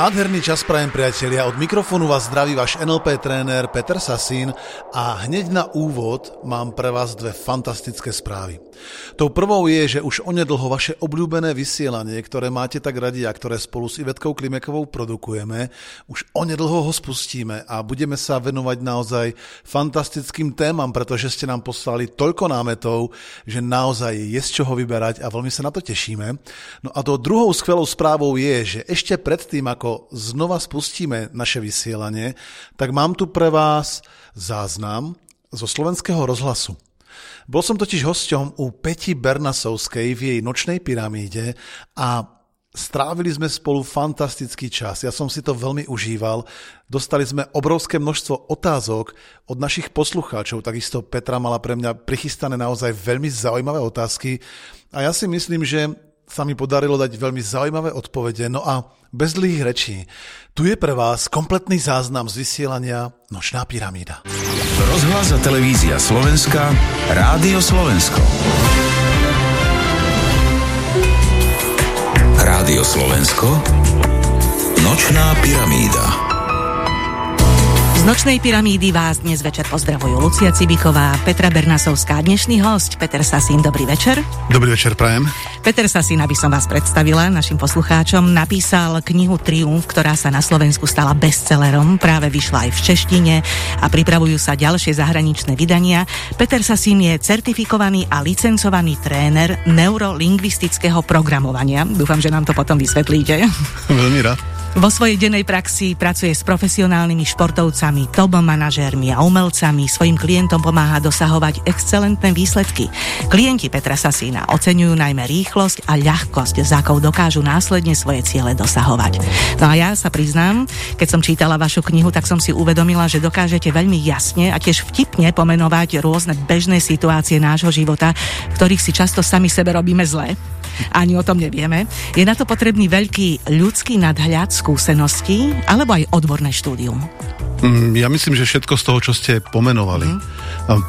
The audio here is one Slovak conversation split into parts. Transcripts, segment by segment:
Nádherný čas prajem priatelia, od mikrofónu vás zdraví váš NLP tréner Peter Sasín a hneď na úvod mám pre vás dve fantastické správy. Tou prvou je, že už onedlho vaše obľúbené vysielanie, ktoré máte tak radi a ktoré spolu s Ivetkou Klimekovou produkujeme, už onedlho ho spustíme a budeme sa venovať naozaj fantastickým témam, pretože ste nám poslali toľko námetov, že naozaj je z čoho vyberať a veľmi sa na to tešíme. No a to druhou skvelou správou je, že ešte predtým, ako znova spustíme naše vysielanie, tak mám tu pre vás záznam zo slovenského rozhlasu. Bol som totiž hosťom u Peti Bernasovskej v jej nočnej pyramíde a strávili sme spolu fantastický čas. Ja som si to veľmi užíval. Dostali sme obrovské množstvo otázok od našich poslucháčov. Takisto Petra mala pre mňa prichystané naozaj veľmi zaujímavé otázky. A ja si myslím, že sa mi podarilo dať veľmi zaujímavé odpovede. No a bez dlhých rečí, tu je pre vás kompletný záznam z vysielania Nočná pyramída. Rozhlas a televízia Slovenska, Rádio Slovensko. Rádio Slovensko, Nočná pyramída. Z nočnej pyramídy vás dnes večer pozdravujú Lucia Cibiková, Petra Bernasovská, dnešný host Peter Sasín. Dobrý večer. Dobrý večer, prajem. Peter Sasín, aby som vás predstavila našim poslucháčom, napísal knihu Triumf, ktorá sa na Slovensku stala bestsellerom, práve vyšla aj v češtine a pripravujú sa ďalšie zahraničné vydania. Peter Sasín je certifikovaný a licencovaný tréner neurolingvistického programovania. Dúfam, že nám to potom vysvetlíte. Veľmi rád. Vo svojej dennej praxi pracuje s profesionálnymi športovcami, top manažérmi a umelcami. Svojim klientom pomáha dosahovať excelentné výsledky. Klienti Petra Sasína oceňujú najmä rýchlosť a ľahkosť, za akou dokážu následne svoje ciele dosahovať. No a ja sa priznám, keď som čítala vašu knihu, tak som si uvedomila, že dokážete veľmi jasne a tiež vtipne pomenovať rôzne bežné situácie nášho života, v ktorých si často sami sebe robíme zle ani o tom nevieme. Je na to potrebný veľký ľudský nadhľad, skúsenosti alebo aj odborné štúdium? Mm, ja myslím, že všetko z toho, čo ste pomenovali. Mm.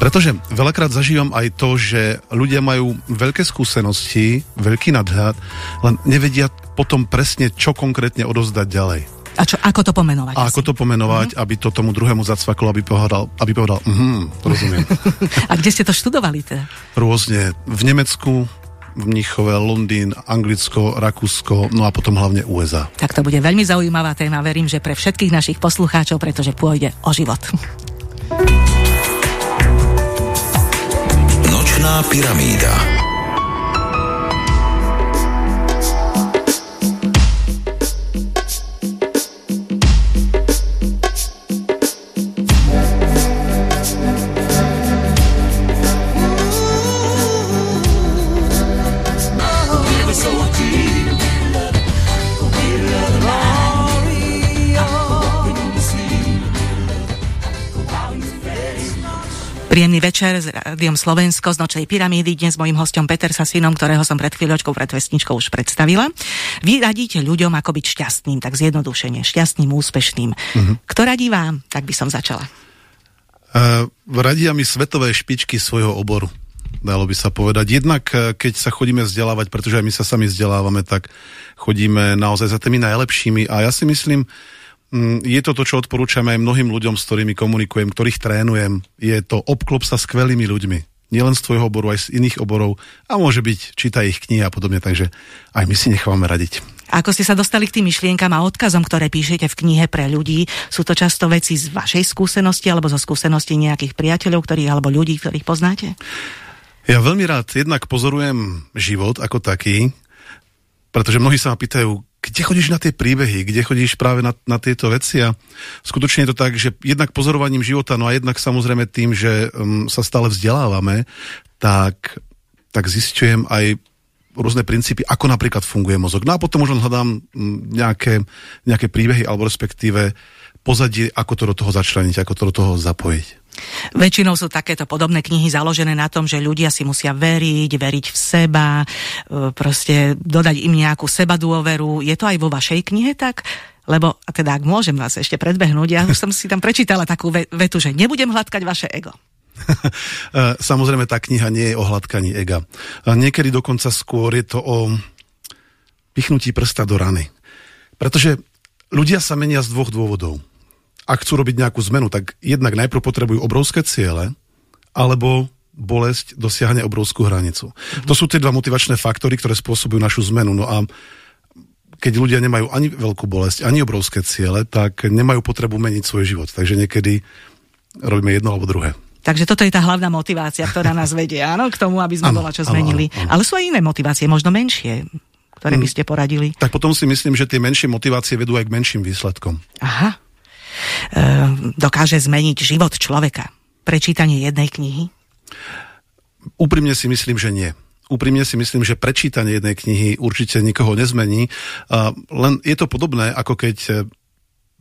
Pretože veľakrát zažívam aj to, že ľudia majú veľké skúsenosti, veľký nadhľad, len nevedia potom presne, čo konkrétne odozdať ďalej. A čo, ako to pomenovať? A ako to pomenovať, mm-hmm. aby to tomu druhému zacvaklo, aby povedal, aby povedal, mhm, rozumiem. a kde ste to študovali teda? Rôzne. V Nemecku, Mnichove, Londýn, Anglicko, Rakúsko, no a potom hlavne USA. Tak to bude veľmi zaujímavá téma, verím, že pre všetkých našich poslucháčov, pretože pôjde o život. Nočná pyramída. Príjemný večer s Rádiom Slovensko z Nočnej pyramídy. Dnes s mojím hostom Peter Sasinom, ktorého som pred chvíľočkou pred vesničkou už predstavila. Vy radíte ľuďom, ako byť šťastným, tak zjednodušene, šťastným, úspešným. Uh-huh. Kto radí vám? Tak by som začala. Uh, radia mi svetové špičky svojho oboru dalo by sa povedať. Jednak, e, keď sa chodíme vzdelávať, pretože aj my sa sami vzdelávame, tak chodíme naozaj za tými najlepšími a ja si myslím, je to to, čo odporúčam aj mnohým ľuďom, s ktorými komunikujem, ktorých trénujem. Je to obklop sa skvelými ľuďmi. Nielen z tvojho oboru, aj z iných oborov. A môže byť, čítaj ich knihy a podobne, takže aj my si nechávame radiť. Ako ste sa dostali k tým myšlienkam a odkazom, ktoré píšete v knihe pre ľudí? Sú to často veci z vašej skúsenosti alebo zo skúsenosti nejakých priateľov, ktorých, alebo ľudí, ktorých poznáte? Ja veľmi rád jednak pozorujem život ako taký, pretože mnohí sa ma pýtajú, kde chodíš na tie príbehy, kde chodíš práve na, na tieto veci a skutočne je to tak, že jednak pozorovaním života, no a jednak samozrejme tým, že um, sa stále vzdelávame, tak, tak zistujem aj rôzne princípy, ako napríklad funguje mozog. No a potom možno hľadám um, nejaké, nejaké príbehy alebo respektíve pozadie, ako to do toho začleniť, ako to do toho zapojiť. Väčšinou sú takéto podobné knihy založené na tom, že ľudia si musia veriť, veriť v seba, e, proste dodať im nejakú seba dôveru. Je to aj vo vašej knihe tak? Lebo, a teda ak môžem vás ešte predbehnúť, ja už som si tam prečítala takú vetu, že nebudem hladkať vaše ego. E, samozrejme, tá kniha nie je o hladkaní ega. Niekedy dokonca skôr je to o pichnutí prsta do rany. Pretože ľudia sa menia z dvoch dôvodov ak chcú robiť nejakú zmenu, tak jednak najprv potrebujú obrovské ciele, alebo bolesť dosiahne obrovskú hranicu. Mm-hmm. To sú tie dva motivačné faktory, ktoré spôsobujú našu zmenu. No a keď ľudia nemajú ani veľkú bolesť, ani obrovské ciele, tak nemajú potrebu meniť svoj život. Takže niekedy robíme jedno alebo druhé. Takže toto je tá hlavná motivácia, ktorá nás vedie, áno, k tomu, aby sme bola čo zmenili. Ano, ano, ano. Ale sú aj iné motivácie, možno menšie, ktoré by mm. ste poradili. Tak potom si myslím, že tie menšie motivácie vedú aj k menším výsledkom. Aha. Ehm, dokáže zmeniť život človeka? Prečítanie jednej knihy? Úprimne si myslím, že nie. Úprimne si myslím, že prečítanie jednej knihy určite nikoho nezmení. Len je to podobné, ako keď e,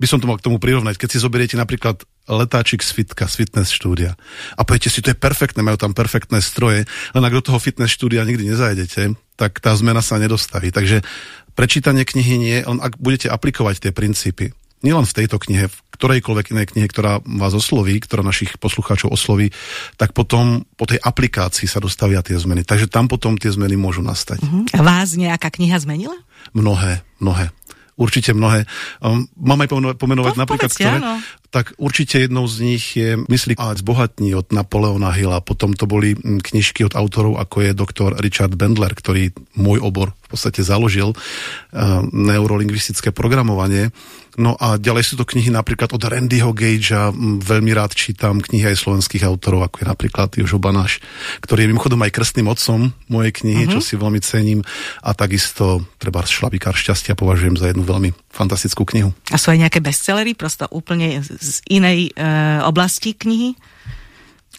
by som to mal k tomu prirovnať, keď si zoberiete napríklad letáčik z fitka, z fitness štúdia a poviete si, to je perfektné, majú tam perfektné stroje, len ak do toho fitness štúdia nikdy nezajdete, tak tá zmena sa nedostaví. Takže prečítanie knihy nie, len ak budete aplikovať tie princípy, nielen v tejto knihe, v ktorejkoľvek inej knihe, ktorá vás osloví, ktorá našich poslucháčov osloví, tak potom po tej aplikácii sa dostavia tie zmeny. Takže tam potom tie zmeny môžu nastať. Uh-huh. A vás nejaká kniha zmenila? Mnohé, mnohé určite mnohé. Um, mám aj pomenovať no, napríklad, povedzte, ktoré, áno. tak určite jednou z nich je Myslí a zbohatní od Napoleona Hilla, potom to boli mm, knižky od autorov, ako je doktor Richard Bendler, ktorý môj obor podstate založil, uh, neurolingvistické programovanie. No a ďalej sú to knihy napríklad od Randyho Gagea, veľmi rád čítam knihy aj slovenských autorov, ako je napríklad Jožo Banáš, ktorý je mimochodom aj krstným otcom mojej knihy, uh-huh. čo si veľmi cením. A takisto treba Šlabikár šťastia považujem za jednu veľmi fantastickú knihu. A sú aj nejaké bestsellery, prosto úplne z inej e, oblasti knihy?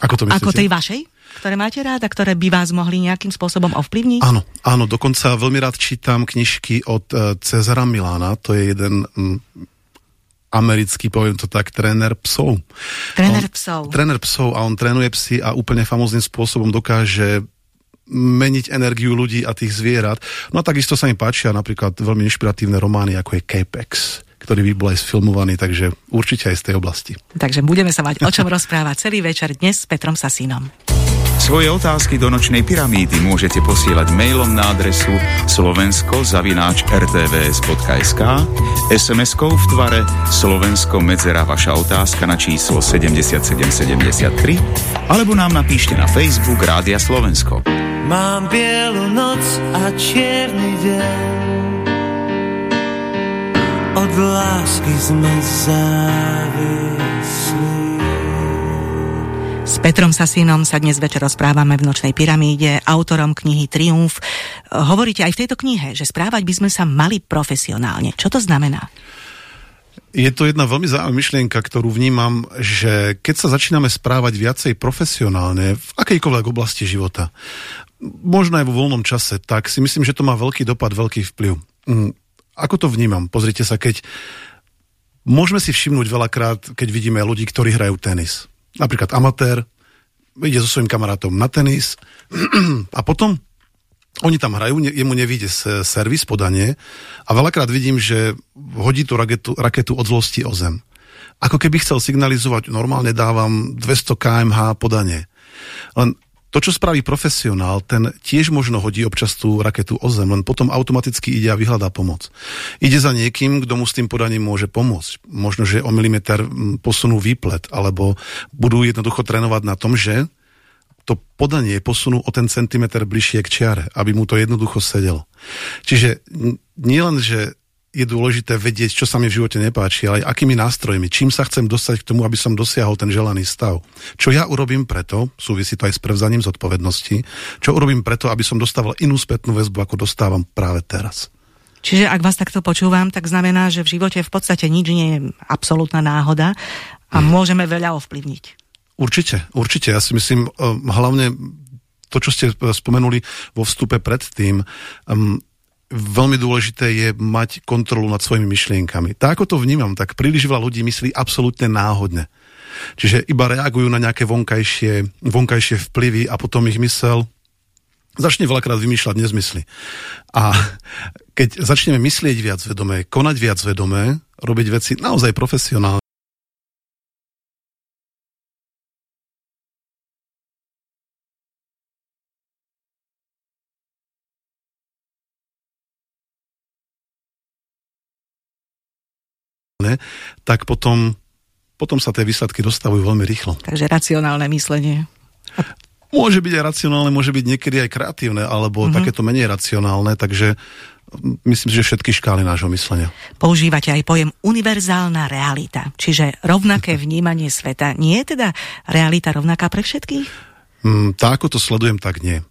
Ako to myslíte? Ako tej vašej? Ktoré máte rád a ktoré by vás mohli nejakým spôsobom ovplyvniť? Áno, áno, dokonca veľmi rád čítam knižky od uh, Cezara Milána, to je jeden americký, poviem to tak, tréner psov. Tréner psov. Tréner psov a on trénuje psy a úplne famóznym spôsobom dokáže meniť energiu ľudí a tých zvierat. No a takisto sa mi páčia napríklad veľmi inšpiratívne romány, ako je Capex ktorý by bol aj sfilmovaný, takže určite aj z tej oblasti. Takže budeme sa mať o čom rozprávať celý večer dnes s Petrom Sasínom. Svoje otázky do nočnej pyramídy môžete posielať mailom na adresu slovensko-rtvs.sk SMS-kou v tvare Slovensko medzera vaša otázka na číslo 7773 alebo nám napíšte na Facebook Rádia Slovensko. Mám bielu noc a čierny deň od lásky sme závislí s Petrom Sasínom sa dnes večer rozprávame v Nočnej pyramíde, autorom knihy Triumf. Hovoríte aj v tejto knihe, že správať by sme sa mali profesionálne. Čo to znamená? Je to jedna veľmi zaujímavá myšlienka, ktorú vnímam, že keď sa začíname správať viacej profesionálne v akejkoľvek oblasti života, možno aj vo voľnom čase, tak si myslím, že to má veľký dopad, veľký vplyv. Mm, ako to vnímam? Pozrite sa, keď môžeme si všimnúť veľakrát, keď vidíme ľudí, ktorí hrajú tenis napríklad amatér, ide so svojím kamarátom na tenis a potom oni tam hrajú, jemu nevíde servis, podanie a veľakrát vidím, že hodí tú raketu, raketu od zlosti o zem. Ako keby chcel signalizovať, normálne dávam 200 kmh podanie. Len to, čo spraví profesionál, ten tiež možno hodí občas tú raketu o zem, len potom automaticky ide a vyhľadá pomoc. Ide za niekým, kto mu s tým podaním môže pomôcť. Možno, že o milimeter posunú výplet, alebo budú jednoducho trénovať na tom, že to podanie posunú o ten centimeter bližšie k čiare, aby mu to jednoducho sedelo. Čiže nie len, že je dôležité vedieť, čo sa mi v živote nepáči, ale akými nástrojmi, čím sa chcem dostať k tomu, aby som dosiahol ten želaný stav. Čo ja urobím preto, súvisí to aj s prevzaním zodpovednosti, čo urobím preto, aby som dostával inú spätnú väzbu, ako dostávam práve teraz. Čiže ak vás takto počúvam, tak znamená, že v živote v podstate nič nie je absolútna náhoda a hmm. môžeme veľa ovplyvniť. Určite, určite. Ja si myslím, hlavne to, čo ste spomenuli vo vstupe predtým, um, veľmi dôležité je mať kontrolu nad svojimi myšlienkami. Tak ako to vnímam, tak príliš veľa ľudí myslí absolútne náhodne. Čiže iba reagujú na nejaké vonkajšie, vonkajšie vplyvy a potom ich mysel začne veľakrát vymýšľať nezmysly. A keď začneme myslieť viac vedomé, konať viac vedomé, robiť veci naozaj profesionálne, tak potom, potom sa tie výsledky dostavujú veľmi rýchlo. Takže racionálne myslenie. Môže byť aj racionálne, môže byť niekedy aj kreatívne, alebo mm-hmm. takéto menej racionálne, takže myslím si, že všetky škály nášho myslenia. Používate aj pojem univerzálna realita, čiže rovnaké vnímanie sveta. Nie je teda realita rovnaká pre všetkých? Mm, tak ako to sledujem, tak nie.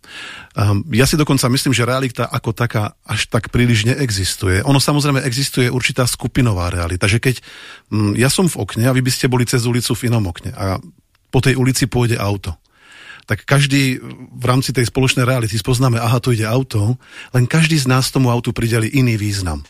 Um, ja si dokonca myslím, že realita ako taká až tak príliš neexistuje. Ono samozrejme existuje určitá skupinová realita, že keď um, ja som v okne a vy by ste boli cez ulicu v inom okne a po tej ulici pôjde auto tak každý v rámci tej spoločnej reality spoznáme, aha, tu ide auto, len každý z nás tomu autu prideli iný význam.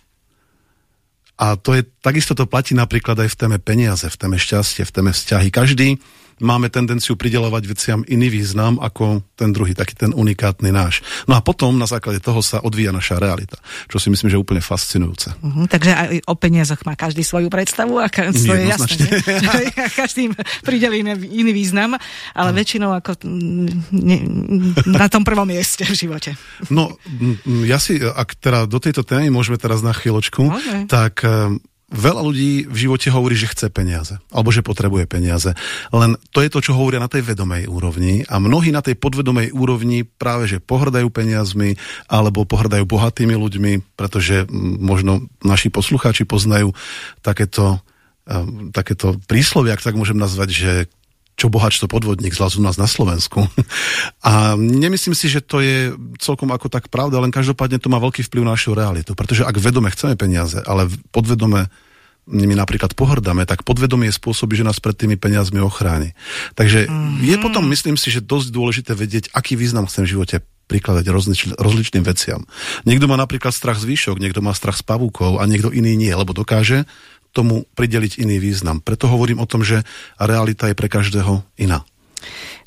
A to je, takisto to platí napríklad aj v téme peniaze, v téme šťastie, v téme vzťahy. Každý máme tendenciu pridelovať veciam iný význam ako ten druhý, taký ten unikátny náš. No a potom na základe toho sa odvíja naša realita, čo si myslím, že je úplne fascinujúce. Uh-huh, takže aj o peniazoch má každý svoju predstavu a ka- svoje jasné. každý prideli iný, význam, ale uh. väčšinou ako ne, na tom prvom mieste v živote. No, ja si, ak teda do tejto témy môžeme teraz na chvíľočku, okay. tak Veľa ľudí v živote hovorí, že chce peniaze, alebo že potrebuje peniaze. Len to je to, čo hovoria na tej vedomej úrovni a mnohí na tej podvedomej úrovni práve, že pohrdajú peniazmi alebo pohrdajú bohatými ľuďmi, pretože možno naši poslucháči poznajú takéto, takéto príslovie, ak tak môžem nazvať, že čo bohač to podvodník zlazu nás na Slovensku. A nemyslím si, že to je celkom ako tak pravda, len každopádne to má veľký vplyv na našu realitu. Pretože ak vedome chceme peniaze, ale podvedome nimi napríklad pohrdáme, tak podvedomie spôsobí, že nás pred tými peniazmi ochráni. Takže mm-hmm. je potom, myslím si, že dosť dôležité vedieť, aký význam chcem v živote prikladať rozlič, rozličným veciam. Niekto má napríklad strach z výšok, niekto má strach z pavúkov a niekto iný nie, lebo dokáže tomu prideliť iný význam. Preto hovorím o tom, že realita je pre každého iná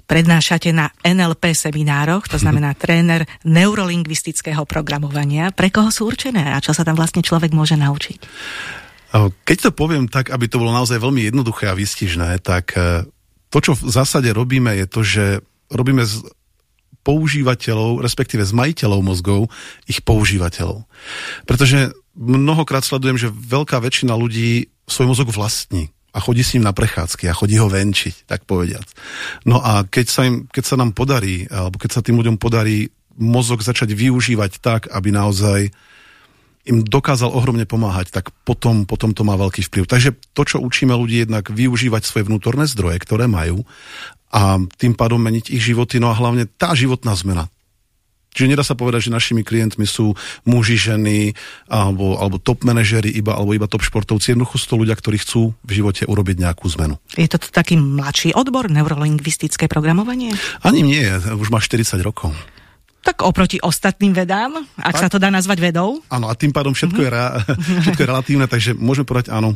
prednášate na NLP seminároch, to znamená tréner neurolingvistického programovania. Pre koho sú určené a čo sa tam vlastne človek môže naučiť? Keď to poviem tak, aby to bolo naozaj veľmi jednoduché a vystižné, tak e, to, čo v zásade robíme, je to, že robíme používateľov, respektíve z majiteľov mozgov, ich používateľov. Pretože mnohokrát sledujem, že veľká väčšina ľudí svoj mozog vlastní a chodí s ním na prechádzky a chodí ho venčiť, tak povediac. No a keď sa, im, keď sa nám podarí, alebo keď sa tým ľuďom podarí mozog začať využívať tak, aby naozaj im dokázal ohromne pomáhať, tak potom, potom to má veľký vplyv. Takže to, čo učíme ľudí, jednak využívať svoje vnútorné zdroje, ktoré majú a tým pádom meniť ich životy, no a hlavne tá životná zmena, Čiže nedá sa povedať, že našimi klientmi sú muži, ženy alebo, alebo top manažery iba, alebo iba top športovci. Jednoducho sú to ľudia, ktorí chcú v živote urobiť nejakú zmenu. Je to taký mladší odbor, neurolingvistické programovanie? Ani nie, už má 40 rokov. Tak oproti ostatným vedám, ak tak? sa to dá nazvať vedou. Áno, a tým pádom všetko, mm-hmm. je, re, všetko je relatívne, takže môžeme povedať áno,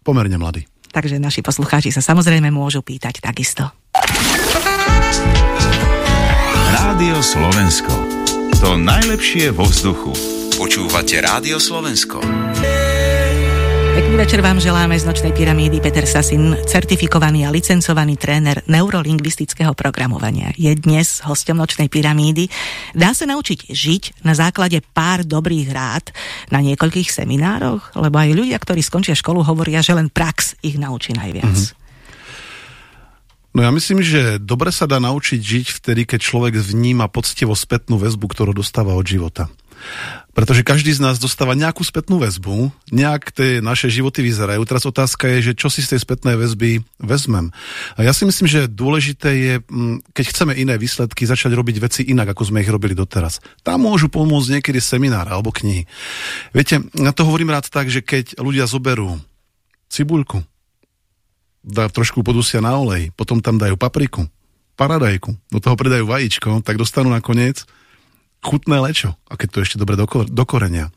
pomerne mladý. Takže naši poslucháči sa samozrejme môžu pýtať takisto. Rádio Slovensko. To najlepšie vo vzduchu. Počúvate Rádio Slovensko. Pekný večer vám želáme z Nočnej pyramídy Peter Sasin, certifikovaný a licencovaný tréner neurolingvistického programovania. Je dnes hostom Nočnej pyramídy. Dá sa naučiť žiť na základe pár dobrých rád na niekoľkých seminároch? Lebo aj ľudia, ktorí skončia školu, hovoria, že len prax ich naučí najviac. Mm-hmm. No ja myslím, že dobre sa dá naučiť žiť vtedy, keď človek vníma poctivo spätnú väzbu, ktorú dostáva od života. Pretože každý z nás dostáva nejakú spätnú väzbu, nejak tie naše životy vyzerajú. Teraz otázka je, že čo si z tej spätnej väzby vezmem. A ja si myslím, že dôležité je, mm, keď chceme iné výsledky, začať robiť veci inak, ako sme ich robili doteraz. Tam môžu pomôcť niekedy seminár alebo knihy. Viete, na to hovorím rád tak, že keď ľudia zoberú cibuľku, dá trošku podusia na olej, potom tam dajú papriku, paradajku, do toho pridajú vajíčko, tak dostanú nakoniec chutné lečo, a keď to ešte dobre dokorenia.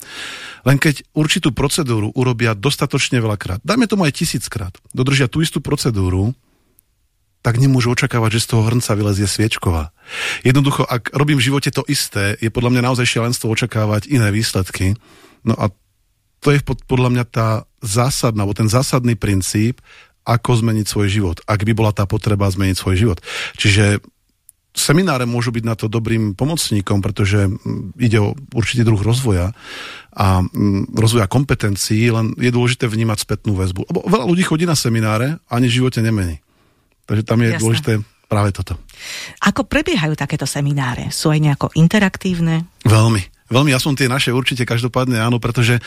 Len keď určitú procedúru urobia dostatočne veľakrát, dajme tomu aj tisíckrát, dodržia tú istú procedúru, tak nemôžu očakávať, že z toho hrnca vylezie sviečková. Jednoducho, ak robím v živote to isté, je podľa mňa naozaj šialenstvo očakávať iné výsledky. No a to je podľa mňa tá zásadná, alebo ten zásadný princíp, ako zmeniť svoj život, ak by bola tá potreba zmeniť svoj život. Čiže semináre môžu byť na to dobrým pomocníkom, pretože ide o určitý druh rozvoja a rozvoja kompetencií, len je dôležité vnímať spätnú väzbu. Lebo veľa ľudí chodí na semináre a ani v živote nemení. Takže tam je Jasne. dôležité práve toto. Ako prebiehajú takéto semináre? Sú aj nejako interaktívne? Veľmi. Veľmi, ja som tie naše určite každopádne áno, pretože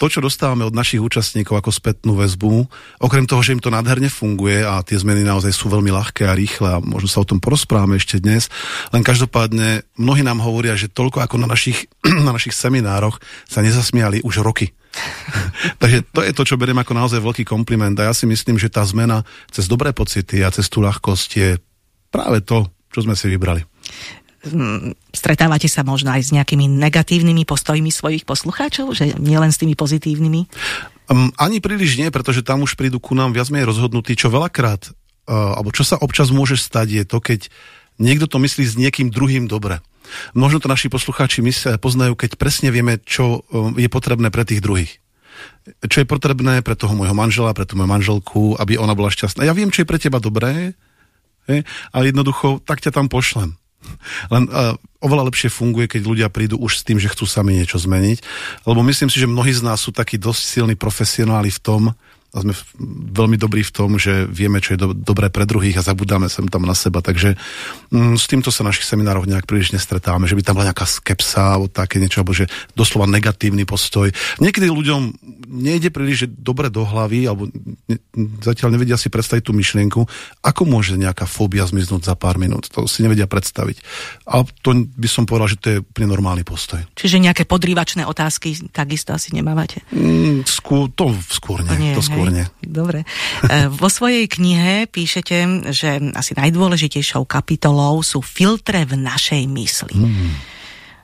to, čo dostávame od našich účastníkov ako spätnú väzbu, okrem toho, že im to nádherne funguje a tie zmeny naozaj sú veľmi ľahké a rýchle a možno sa o tom porozprávame ešte dnes, len každopádne mnohí nám hovoria, že toľko ako na našich, na našich seminároch sa nezasmiali už roky. Takže to je to, čo beriem ako naozaj veľký kompliment a ja si myslím, že tá zmena cez dobré pocity a cez tú ľahkosť je práve to, čo sme si vybrali. Hm, stretávate sa možno aj s nejakými negatívnymi postojmi svojich poslucháčov, že nielen s tými pozitívnymi? Um, ani príliš nie, pretože tam už prídu ku nám viac menej rozhodnutí, čo veľakrát, uh, alebo čo sa občas môže stať, je to, keď niekto to myslí s niekým druhým dobre. Možno to naši poslucháči myslia, poznajú, keď presne vieme, čo um, je potrebné pre tých druhých čo je potrebné pre toho môjho manžela, pre tú moju manželku, aby ona bola šťastná. Ja viem, čo je pre teba dobré, ale jednoducho tak ťa tam pošlem. Len uh, oveľa lepšie funguje, keď ľudia prídu už s tým, že chcú sami niečo zmeniť, lebo myslím si, že mnohí z nás sú takí dosť silní profesionáli v tom, a sme veľmi dobrí v tom, že vieme, čo je do, dobré pre druhých a zabudáme sem tam na seba. Takže mm, s týmto sa našich seminároch nejak príliš nestretávame, že by tam bola nejaká skepsa alebo také niečo, alebo že doslova negatívny postoj. Niekedy ľuďom nejde príliš dobre do hlavy, alebo ne, zatiaľ nevedia si predstaviť tú myšlienku, ako môže nejaká fóbia zmiznúť za pár minút. To si nevedia predstaviť. A to by som povedal, že to je úplne normálny postoj. Čiže nejaké podrývačné otázky takisto asi nemávate? Mm, skôr, to skôr nie. nie to skôr nie. Dobre. E, vo svojej knihe píšete, že asi najdôležitejšou kapitolou sú filtre v našej mysli. Mm.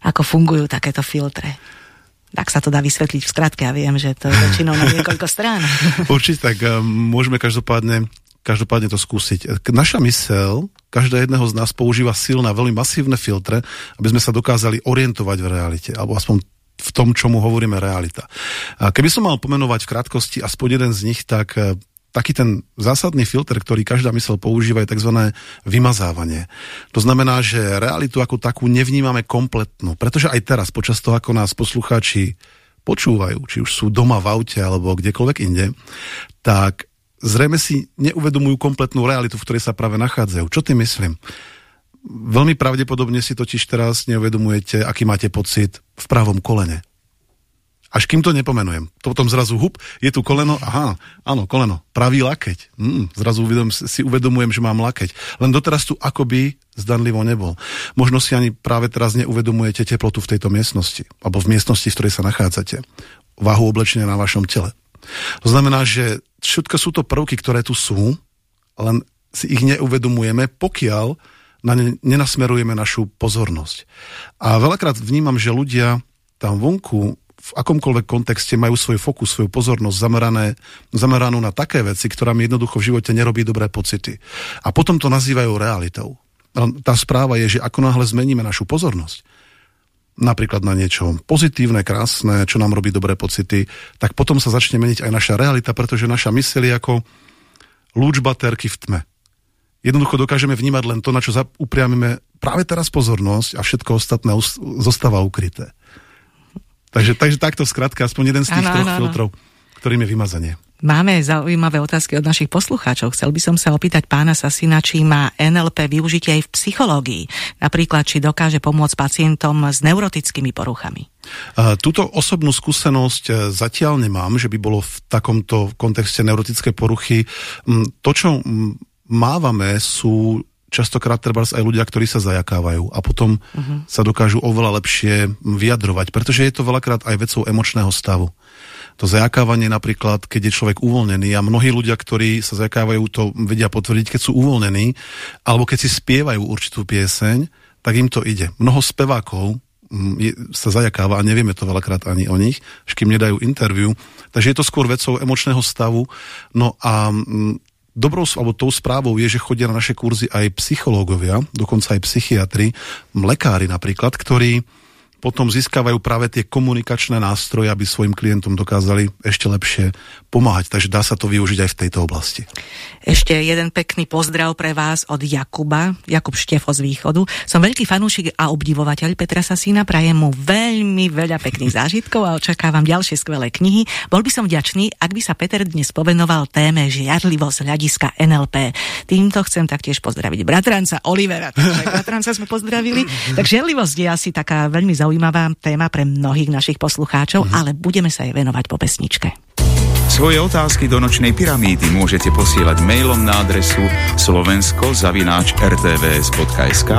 Ako fungujú takéto filtre? Tak sa to dá vysvetliť v skratke, ja viem, že to je väčšinou na niekoľko strán. Určite tak, e, môžeme každopádne každopádne to skúsiť. Naša mysel, každá jedného z nás používa silné, veľmi masívne filtre, aby sme sa dokázali orientovať v realite, alebo aspoň v tom, čomu hovoríme realita. A keby som mal pomenovať v krátkosti aspoň jeden z nich, tak e, taký ten zásadný filter, ktorý každá mysel používa, je tzv. vymazávanie. To znamená, že realitu ako takú nevnímame kompletnú, pretože aj teraz, počas toho, ako nás poslucháči počúvajú, či už sú doma v aute alebo kdekoľvek inde, tak zrejme si neuvedomujú kompletnú realitu, v ktorej sa práve nachádzajú. Čo tým myslím? Veľmi pravdepodobne si totiž teraz neuvedomujete, aký máte pocit v pravom kolene. Až kým to nepomenujem. To potom zrazu hup, je tu koleno, aha, áno, koleno, pravý lakeť. Mm, zrazu uvedom, si uvedomujem, že mám lakeť. Len doteraz tu akoby zdanlivo nebol. Možno si ani práve teraz neuvedomujete teplotu v tejto miestnosti, alebo v miestnosti, v ktorej sa nachádzate. Váhu oblečenia na vašom tele. To znamená, že všetko sú to prvky, ktoré tu sú, len si ich neuvedomujeme, pokiaľ na ne nenasmerujeme našu pozornosť. A veľakrát vnímam, že ľudia tam vonku v akomkoľvek kontexte majú svoj fokus, svoju pozornosť zamerané, zameranú na také veci, ktorá mi jednoducho v živote nerobí dobré pocity. A potom to nazývajú realitou. Tá správa je, že ako náhle zmeníme našu pozornosť, napríklad na niečo pozitívne, krásne, čo nám robí dobré pocity, tak potom sa začne meniť aj naša realita, pretože naša myseľ je ako lúč baterky v tme jednoducho dokážeme vnímať len to, na čo upriamime práve teraz pozornosť a všetko ostatné zostáva ukryté. Takže, takže takto skrátka, aspoň jeden z tých ano, troch ano, filtrov, ktorým je vymazanie. Máme zaujímavé otázky od našich poslucháčov. Chcel by som sa opýtať pána Sasina, či má NLP využitie aj v psychológii. Napríklad, či dokáže pomôcť pacientom s neurotickými poruchami. Túto osobnú skúsenosť e, zatiaľ nemám, že by bolo v takomto kontexte neurotické poruchy. To, čo mávame, sú častokrát treba aj ľudia, ktorí sa zajakávajú a potom uh-huh. sa dokážu oveľa lepšie vyjadrovať, pretože je to veľakrát aj vecou emočného stavu. To zajakávanie napríklad, keď je človek uvoľnený a mnohí ľudia, ktorí sa zajakávajú, to vedia potvrdiť, keď sú uvoľnení alebo keď si spievajú určitú pieseň, tak im to ide. Mnoho spevákov mm, sa zajakáva a nevieme to veľakrát ani o nich, až kým nedajú interviu. Takže je to skôr vecou emočného stavu. No a mm, dobrou, alebo tou správou je, že chodia na naše kurzy aj psychológovia, dokonca aj psychiatri, lekári napríklad, ktorí potom získavajú práve tie komunikačné nástroje, aby svojim klientom dokázali ešte lepšie pomáhať. Takže dá sa to využiť aj v tejto oblasti. Ešte jeden pekný pozdrav pre vás od Jakuba, Jakub Štefo z Východu. Som veľký fanúšik a obdivovateľ Petra Sasína, prajem mu veľmi veľa pekných zážitkov a očakávam ďalšie skvelé knihy. Bol by som vďačný, ak by sa Peter dnes povenoval téme žiarlivosť hľadiska NLP. Týmto chcem taktiež pozdraviť bratranca Olivera. Takže bratranca sme pozdravili. Tak žiarlivosť je asi taká veľmi zaujímavá zaujímavá téma pre mnohých našich poslucháčov, mm. ale budeme sa jej venovať po pesničke. Svoje otázky do nočnej pyramídy môžete posielať mailom na adresu slovensko-rtvs.sk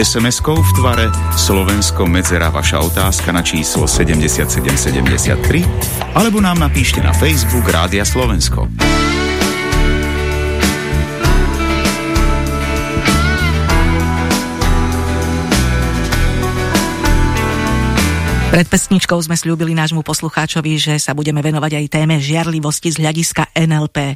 SMS-kou v tvare Slovensko medzera vaša otázka na číslo 7773 alebo nám napíšte na Facebook Rádia Slovensko. Pred pesničkou sme slúbili nášmu poslucháčovi, že sa budeme venovať aj téme žiarlivosti z hľadiska NLP.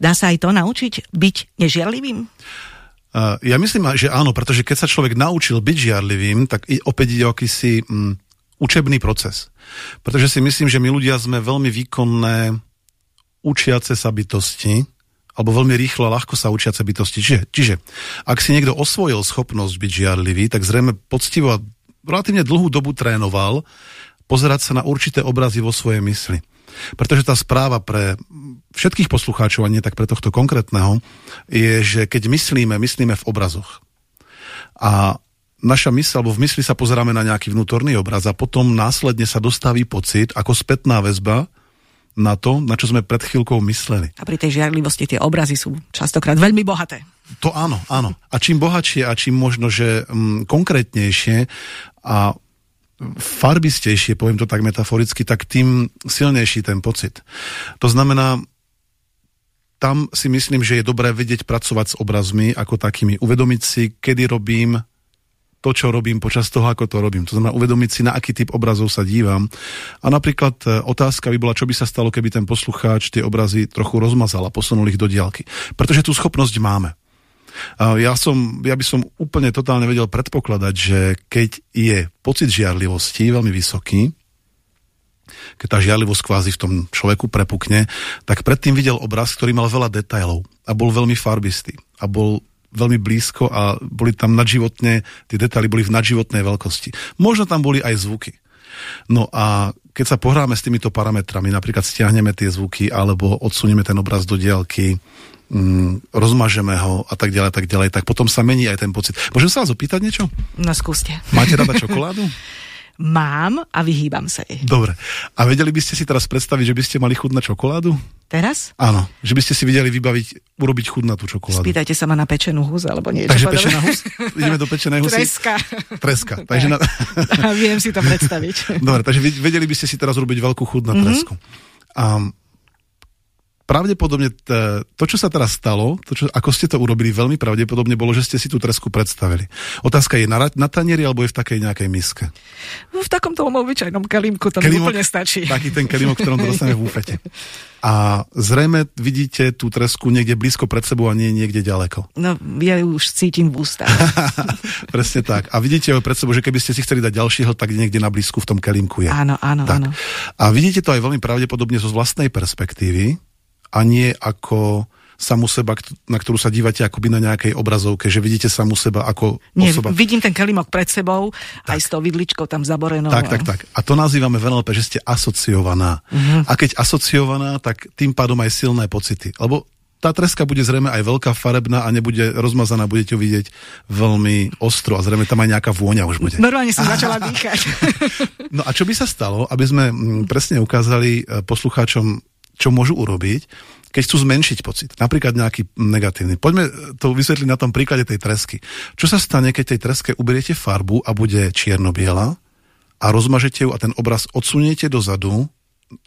Dá sa aj to naučiť byť nežiarlivým? Uh, ja myslím, že áno, pretože keď sa človek naučil byť žiarlivým, tak opäť ide o akýsi um, učebný proces. Pretože si myslím, že my ľudia sme veľmi výkonné učiace sa bytosti, alebo veľmi rýchlo a ľahko sa učiace bytosti. Čiže, čiže ak si niekto osvojil schopnosť byť žiarlivý, tak zrejme poctivo a relatívne dlhú dobu trénoval pozerať sa na určité obrazy vo svojej mysli. Pretože tá správa pre všetkých poslucháčov, a nie tak pre tohto konkrétneho, je, že keď myslíme, myslíme v obrazoch. A naša mysl, alebo v mysli sa pozeráme na nejaký vnútorný obraz a potom následne sa dostaví pocit ako spätná väzba na to, na čo sme pred chvíľkou mysleli. A pri tej žiarlivosti tie obrazy sú častokrát veľmi bohaté. To áno, áno. A čím bohatšie a čím možno, že mm, konkrétnejšie a farbistejšie, poviem to tak metaforicky, tak tým silnejší ten pocit. To znamená, tam si myslím, že je dobré vedieť pracovať s obrazmi ako takými. Uvedomiť si, kedy robím to, čo robím počas toho, ako to robím. To znamená uvedomiť si, na aký typ obrazov sa dívam. A napríklad e, otázka by bola, čo by sa stalo, keby ten poslucháč tie obrazy trochu rozmazal a posunul ich do diálky. Pretože tú schopnosť máme. Ja, som, ja by som úplne totálne vedel predpokladať, že keď je pocit žiarlivosti veľmi vysoký, keď tá žiarlivosť kvázi v tom človeku prepukne, tak predtým videl obraz, ktorý mal veľa detailov a bol veľmi farbistý a bol veľmi blízko a boli tam nadživotné, tie detaily boli v nadživotnej veľkosti. Možno tam boli aj zvuky. No a keď sa pohráme s týmito parametrami, napríklad stiahneme tie zvuky alebo odsunieme ten obraz do dielky, mm, rozmažeme ho a tak ďalej, tak ďalej, tak potom sa mení aj ten pocit. Môžem sa vás opýtať niečo? No skúste. Máte rada čokoládu? Mám a vyhýbam sa jej. Dobre. A vedeli by ste si teraz predstaviť, že by ste mali chuť na čokoládu? Teraz? Áno. Že by ste si vedeli vybaviť, urobiť chuť na tú čokoládu. Spýtajte sa ma na pečenú hus alebo niečo. Takže pečená hus? Ideme do pečenej husy? Treska. Treska. Takže na... Viem si to predstaviť. Dobre, takže vedeli by ste si teraz urobiť veľkú chuť na mm-hmm. tresku. A pravdepodobne to, čo sa teraz stalo, to, čo, ako ste to urobili, veľmi pravdepodobne bolo, že ste si tú tresku predstavili. Otázka je na, na tanieri alebo je v takej nejakej miske? No, v takomto obyčajnom kelímku to kelimok, úplne stačí. Taký ten kelímok, ktorom to dostaneme v úfete. A zrejme vidíte tú tresku niekde blízko pred sebou a nie niekde ďaleko. No, ja ju už cítim v ústach. Presne tak. A vidíte ho pred sebou, že keby ste si chceli dať ďalšieho, tak niekde na blízku v tom kelímku je. Áno, áno, tak. áno. A vidíte to aj veľmi pravdepodobne zo vlastnej perspektívy, a nie ako samu seba, na ktorú sa dívate akoby na nejakej obrazovke, že vidíte samu seba ako Nie, osoba. vidím ten kelimok pred sebou, tak. aj s tou vidličkou tam zaborenou. Tak, tak, tak. A to nazývame v NLP, že ste asociovaná. Uh-huh. A keď asociovaná, tak tým pádom aj silné pocity. Lebo tá treska bude zrejme aj veľká farebná a nebude rozmazaná, budete ju vidieť veľmi ostro a zrejme tam aj nejaká vôňa už bude. Normálne som začala dýchať. no a čo by sa stalo, aby sme mm, presne ukázali e, poslucháčom čo môžu urobiť, keď chcú zmenšiť pocit. Napríklad nejaký negatívny. Poďme to vysvetliť na tom príklade tej tresky. Čo sa stane, keď tej treske uberiete farbu a bude čierno-biela a rozmažete ju a ten obraz odsuniete dozadu,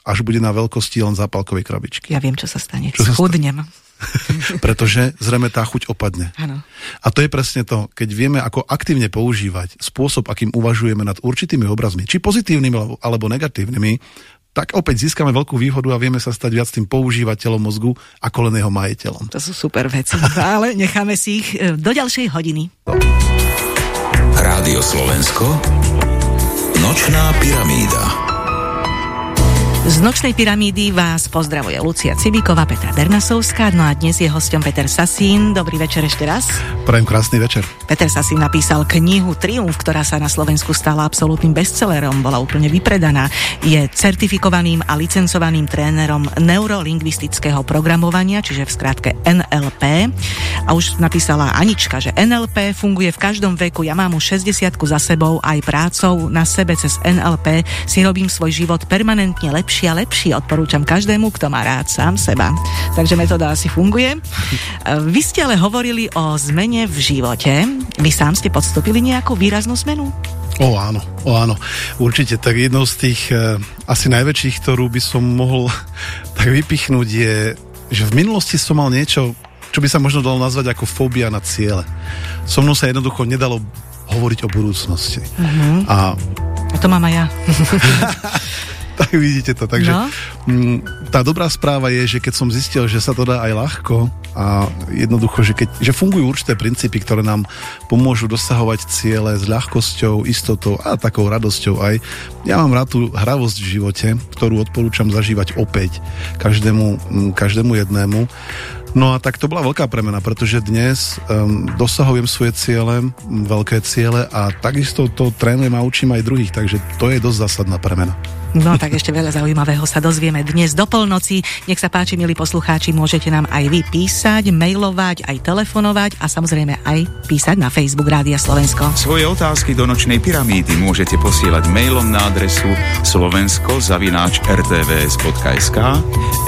až bude na veľkosti len zápalkovej krabičky. Ja viem, čo sa stane. Čo Schudnem. Pretože zrejme tá chuť opadne. Áno. A to je presne to, keď vieme, ako aktívne používať spôsob, akým uvažujeme nad určitými obrazmi, či pozitívnymi alebo negatívnymi, tak opäť získame veľkú výhodu a vieme sa stať viac tým používateľom mozgu ako len jeho majiteľom. To sú super veci, ale necháme si ich e, do ďalšej hodiny. Rádio Slovensko Nočná pyramída z Nočnej pyramídy vás pozdravuje Lucia Cibíková, Petra Bernasovská, no a dnes je hosťom Peter Sasín. Dobrý večer ešte raz. Prajem krásny večer. Peter Sasín napísal knihu Triumf, ktorá sa na Slovensku stala absolútnym bestsellerom, bola úplne vypredaná. Je certifikovaným a licencovaným trénerom neurolingvistického programovania, čiže v skratke NLP. A už napísala Anička, že NLP funguje v každom veku. Ja mám už 60 za sebou aj prácou na sebe cez NLP si robím svoj život permanentne lepší lepší a lepší. Odporúčam každému, kto má rád sám seba. Takže metóda asi funguje. Vy ste ale hovorili o zmene v živote. Vy sám ste podstúpili nejakú výraznú zmenu? O áno, o áno. Určite. Tak jednou z tých e, asi najväčších, ktorú by som mohol tak vypichnúť je, že v minulosti som mal niečo, čo by sa možno dalo nazvať ako fóbia na ciele. So mnou sa jednoducho nedalo hovoriť o budúcnosti. Uh-huh. A a to mám aj ja. tak vidíte to. Takže no? tá dobrá správa je, že keď som zistil, že sa to dá aj ľahko a jednoducho, že, keď, že fungujú určité princípy, ktoré nám pomôžu dosahovať ciele s ľahkosťou, istotou a takou radosťou aj. Ja mám rád tú hravosť v živote, ktorú odporúčam zažívať opäť každému, každému jednému. No a tak to bola veľká premena, pretože dnes um, dosahujem svoje ciele, veľké ciele a takisto to trénujem a učím aj druhých, takže to je dosť zásadná premena. No tak ešte veľa zaujímavého sa dozvieme dnes do polnoci. Nech sa páči, milí poslucháči, môžete nám aj vy písať, mailovať, aj telefonovať a samozrejme aj písať na Facebook Rádia Slovensko. Svoje otázky do nočnej pyramídy môžete posielať mailom na adresu slovensko-rtvs.sk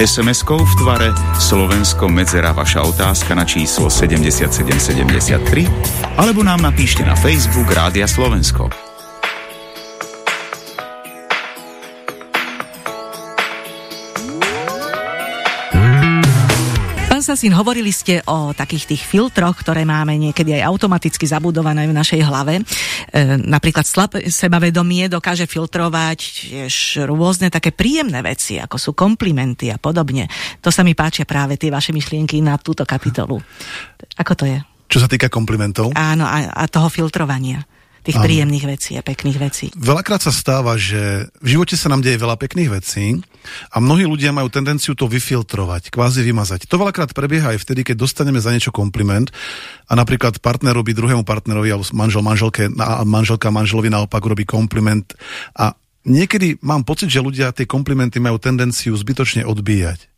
SMS-kou v tvare Slovensko medzera vaša otázka na číslo 7773 alebo nám napíšte na Facebook Rádia Slovensko. Pán Sasin, hovorili ste o takých tých filtroch, ktoré máme niekedy aj automaticky zabudované v našej hlave. E, napríklad slab sebavedomie dokáže filtrovať tiež rôzne také príjemné veci, ako sú komplimenty a podobne. To sa mi páčia práve tie vaše myšlienky na túto kapitolu. Ako to je? Čo sa týka komplimentov? Áno, a, a toho filtrovania tých Áno. príjemných vecí a pekných vecí. Veľakrát sa stáva, že v živote sa nám deje veľa pekných vecí a mnohí ľudia majú tendenciu to vyfiltrovať, kvázi vymazať. To veľakrát prebieha aj vtedy, keď dostaneme za niečo kompliment a napríklad partner robí druhému partnerovi alebo manžel manželke a manželka manželovi naopak robí kompliment a niekedy mám pocit, že ľudia tie komplimenty majú tendenciu zbytočne odbíjať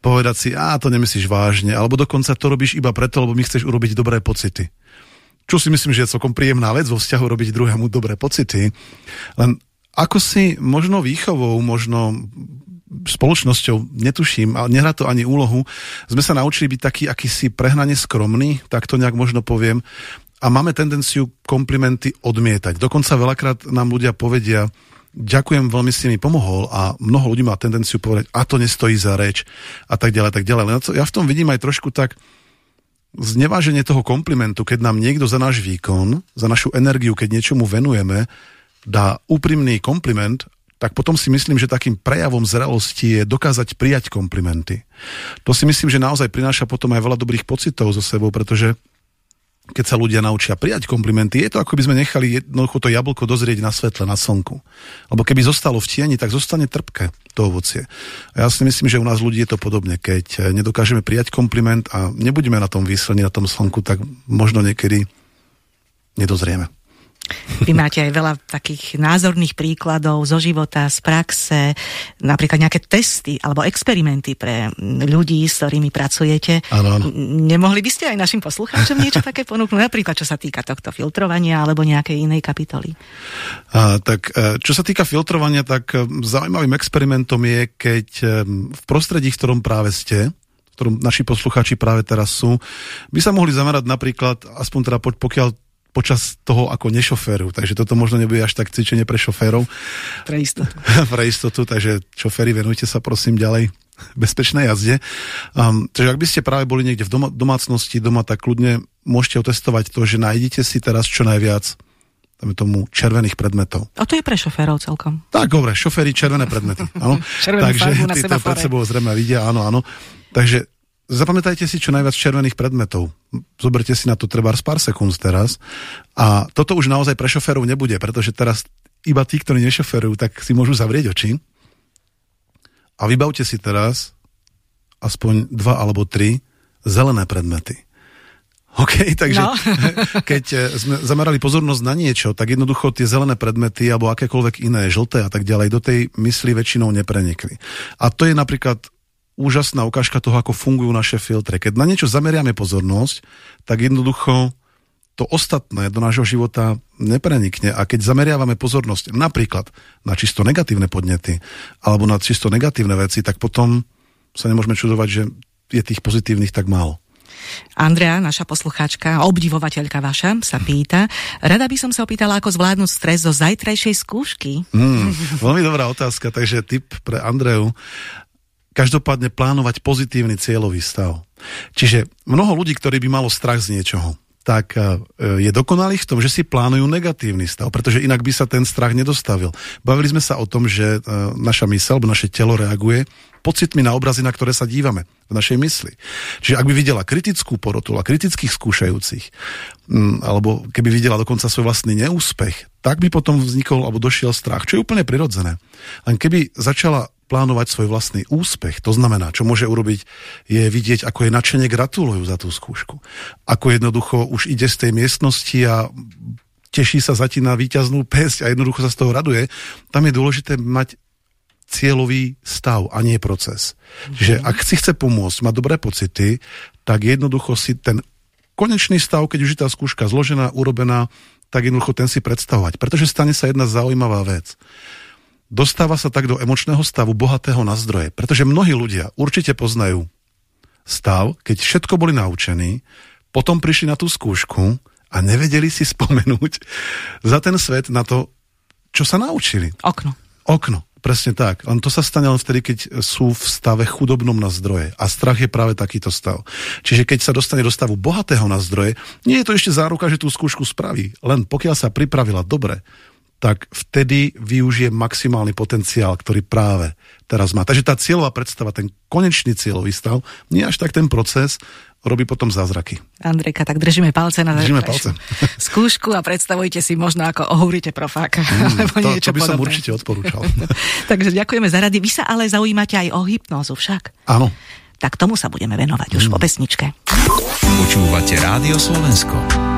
povedať si, a to nemyslíš vážne, alebo dokonca to robíš iba preto, lebo mi chceš urobiť dobré pocity. Čo si myslím, že je celkom príjemná vec vo vzťahu robiť druhému dobré pocity. Len ako si možno výchovou, možno spoločnosťou, netuším, ale nehrá to ani úlohu, sme sa naučili byť taký akýsi prehnane skromný, tak to nejak možno poviem, a máme tendenciu komplimenty odmietať. Dokonca veľakrát nám ľudia povedia, ďakujem, veľmi si mi pomohol a mnoho ľudí má tendenciu povedať, a to nestojí za reč a tak ďalej, tak ďalej. ja v tom vidím aj trošku tak, zneváženie toho komplimentu, keď nám niekto za náš výkon, za našu energiu, keď niečomu venujeme, dá úprimný kompliment, tak potom si myslím, že takým prejavom zrelosti je dokázať prijať komplimenty. To si myslím, že naozaj prináša potom aj veľa dobrých pocitov so sebou, pretože keď sa ľudia naučia prijať komplimenty, je to ako by sme nechali jednoducho to jablko dozrieť na svetle, na slnku. Lebo keby zostalo v tieni, tak zostane trpké to ovocie. A ja si myslím, že u nás ľudí je to podobne. Keď nedokážeme prijať kompliment a nebudeme na tom výslení, na tom slnku, tak možno niekedy nedozrieme. Vy máte aj veľa takých názorných príkladov zo života, z praxe, napríklad nejaké testy alebo experimenty pre ľudí, s ktorými pracujete. Ano, ano. Nemohli by ste aj našim poslucháčom niečo také ponúknuť, napríklad čo sa týka tohto filtrovania alebo nejakej inej kapitoly? A, tak e, čo sa týka filtrovania, tak e, zaujímavým experimentom je, keď e, v prostredí, v ktorom práve ste, v ktorom naši poslucháči práve teraz sú, by sa mohli zamerať napríklad, aspoň teda pokiaľ počas toho ako nešoféru. Takže toto možno nebude až tak cvičenie pre šoférov. Pre istotu. pre istotu, takže šoféry, venujte sa prosím ďalej bezpečnej jazde. Um, takže ak by ste práve boli niekde v doma, domácnosti doma, tak kľudne môžete otestovať to, že nájdete si teraz čo najviac tam tomu červených predmetov. A to je pre šoférov celkom. Tak, dobre, šoféry červené predmety. Áno. Takže ty to pred sebou zrejme vidia, áno, áno. Takže zapamätajte si čo najviac červených predmetov. Zoberte si na to treba pár sekúnd teraz. A toto už naozaj pre šoférov nebude, pretože teraz iba tí, ktorí nešoferujú, tak si môžu zavrieť oči. A vybavte si teraz aspoň dva alebo tri zelené predmety. OK, takže no. keď eh, sme zamerali pozornosť na niečo, tak jednoducho tie zelené predmety alebo akékoľvek iné, žlté a tak ďalej, do tej mysli väčšinou neprenikli. A to je napríklad úžasná ukážka toho, ako fungujú naše filtre. Keď na niečo zameriame pozornosť, tak jednoducho to ostatné do nášho života neprenikne. A keď zameriavame pozornosť napríklad na čisto negatívne podnety alebo na čisto negatívne veci, tak potom sa nemôžeme čudovať, že je tých pozitívnych tak málo. Andrea, naša poslucháčka, obdivovateľka vaša, sa pýta, rada by som sa opýtala, ako zvládnuť stres zo zajtrajšej skúšky. Mm, veľmi dobrá otázka, takže tip pre Andreu. Každopádne plánovať pozitívny cieľový stav. Čiže mnoho ľudí, ktorí by malo strach z niečoho, tak e, je dokonalý v tom, že si plánujú negatívny stav, pretože inak by sa ten strach nedostavil. Bavili sme sa o tom, že e, naša mysel, naše telo reaguje pocitmi na obrazy, na ktoré sa dívame v našej mysli. Čiže ak by videla kritickú porotu a kritických skúšajúcich, alebo keby videla dokonca svoj vlastný neúspech, tak by potom vznikol alebo došiel strach, čo je úplne prirodzené. Len keby začala plánovať svoj vlastný úspech. To znamená, čo môže urobiť, je vidieť, ako je nadšene gratulujú za tú skúšku. Ako jednoducho už ide z tej miestnosti a teší sa zatína víťaznú pesť a jednoducho sa z toho raduje. Tam je dôležité mať cieľový stav a nie proces. Mm-hmm. Čiže ak si chce pomôcť, má dobré pocity, tak jednoducho si ten konečný stav, keď už je tá skúška zložená, urobená, tak jednoducho ten si predstavovať. Pretože stane sa jedna zaujímavá vec dostáva sa tak do emočného stavu bohatého na zdroje. Pretože mnohí ľudia určite poznajú stav, keď všetko boli naučení, potom prišli na tú skúšku a nevedeli si spomenúť za ten svet na to, čo sa naučili. Okno. Okno, presne tak. Len to sa stane len vtedy, keď sú v stave chudobnom na zdroje. A strach je práve takýto stav. Čiže keď sa dostane do stavu bohatého na zdroje, nie je to ešte záruka, že tú skúšku spraví. Len pokiaľ sa pripravila dobre, tak vtedy využije maximálny potenciál, ktorý práve teraz má. Takže tá cieľová predstava, ten konečný cieľový stav, nie až tak ten proces, robí potom zázraky. Andrejka, tak držíme palce na držíme palce. skúšku a predstavujte si možno, ako ohúrite profáka. Mm, alebo to, niečo to by podobné. som určite odporúčal. Takže ďakujeme za rady. Vy sa ale zaujímate aj o hypnózu však. Áno. Tak tomu sa budeme venovať mm. už po pesničke. Počúvate Rádio Slovensko.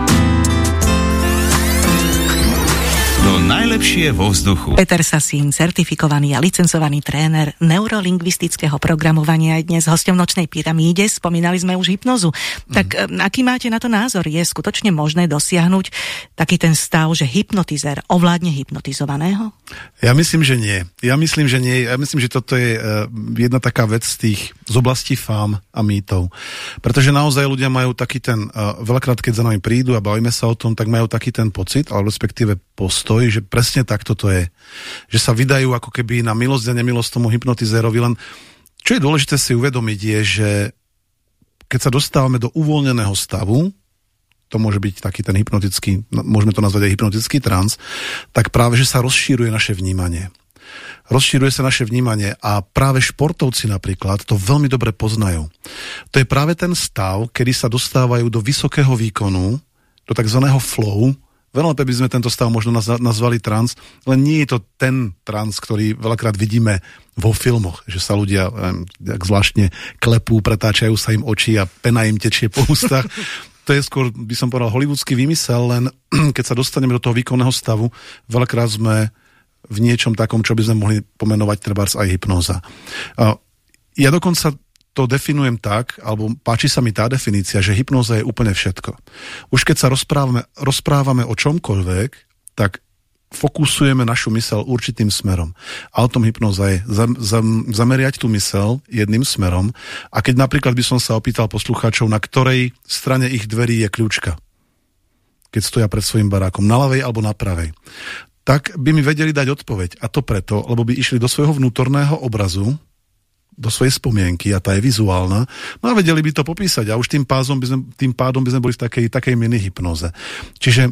To najlepšie vo vzduchu. Peter Sasín, certifikovaný a licencovaný tréner neurolingvistického programovania je dnes hostom nočnej pyramíde. Spomínali sme už hypnozu. Mm. Tak mhm. aký máte na to názor? Je skutočne možné dosiahnuť taký ten stav, že hypnotizer ovládne hypnotizovaného? Ja myslím, že nie. Ja myslím, že nie. Ja myslím, že toto je uh, jedna taká vec z tých z oblasti fám a mýtov. Pretože naozaj ľudia majú taký ten, uh, veľakrát keď za nami prídu a bavíme sa o tom, tak majú taký ten pocit, ale respektíve postoj, stojí, že presne takto to je. Že sa vydajú ako keby na milosť a nemilosť tomu hypnotizérovi, len čo je dôležité si uvedomiť je, že keď sa dostávame do uvoľneného stavu, to môže byť taký ten hypnotický, no, môžeme to nazvať aj hypnotický trans, tak práve, že sa rozšíruje naše vnímanie. Rozšíruje sa naše vnímanie a práve športovci napríklad to veľmi dobre poznajú. To je práve ten stav, kedy sa dostávajú do vysokého výkonu, do tzv. flow, Veľmi by sme tento stav možno nazvali trans, len nie je to ten trans, ktorý veľakrát vidíme vo filmoch, že sa ľudia jak zvláštne klepú, pretáčajú sa im oči a pena im tečie po ústach. to je skôr, by som povedal, hollywoodsky vymysel, len keď sa dostaneme do toho výkonného stavu, veľakrát sme v niečom takom, čo by sme mohli pomenovať trebárs aj hypnoza. Ja dokonca to definujem tak, alebo páči sa mi tá definícia, že hypnoza je úplne všetko. Už keď sa rozprávame, rozprávame o čomkoľvek, tak fokusujeme našu mysel určitým smerom. A o tom hypnoza je zam, zam, zameriať tú mysel jedným smerom a keď napríklad by som sa opýtal poslucháčov, na ktorej strane ich dverí je kľúčka, keď stoja pred svojim barákom, na ľavej alebo na pravej, tak by mi vedeli dať odpoveď. A to preto, lebo by išli do svojho vnútorného obrazu, do svojej spomienky a tá je vizuálna, no a vedeli by to popísať a už tým, pádom by sme, tým pádom by sme boli v takej, takej mini hypnoze. Čiže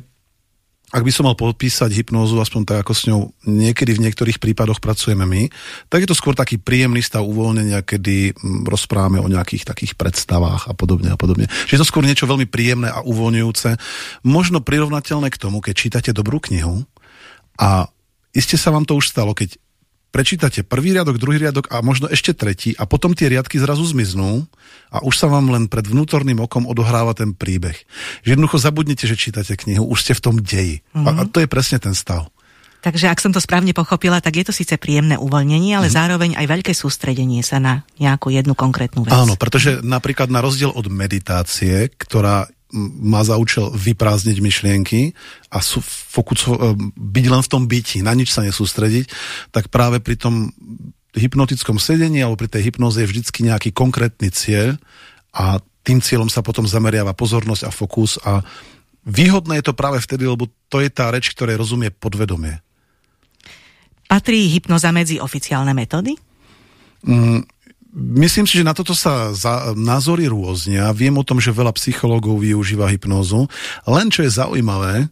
ak by som mal popísať hypnózu, aspoň tak, ako s ňou niekedy v niektorých prípadoch pracujeme my, tak je to skôr taký príjemný stav uvoľnenia, kedy mm, rozprávame o nejakých takých predstavách a podobne a podobne. Čiže je to skôr niečo veľmi príjemné a uvoľňujúce, možno prirovnateľné k tomu, keď čítate dobrú knihu a iste sa vám to už stalo, keď prečítate prvý riadok, druhý riadok a možno ešte tretí a potom tie riadky zrazu zmiznú a už sa vám len pred vnútorným okom odohráva ten príbeh. Že jednoducho zabudnete, že čítate knihu, už ste v tom deji. Mm-hmm. A, a to je presne ten stav. Takže ak som to správne pochopila, tak je to síce príjemné uvoľnenie, ale mm. zároveň aj veľké sústredenie sa na nejakú jednu konkrétnu vec. Áno, pretože napríklad na rozdiel od meditácie, ktorá má za účel vyprázdniť myšlienky a sú, fokus, e, byť len v tom byti, na nič sa nesústrediť, tak práve pri tom hypnotickom sedení alebo pri tej hypnoze je vždycky nejaký konkrétny cieľ a tým cieľom sa potom zameriava pozornosť a fokus a výhodné je to práve vtedy, lebo to je tá reč, ktorej rozumie podvedomie. Patrí hypnoza medzi oficiálne metódy? Mm, Myslím si, že na toto sa za, názory rôznia. Viem o tom, že veľa psychológov využíva hypnózu. Len čo je zaujímavé,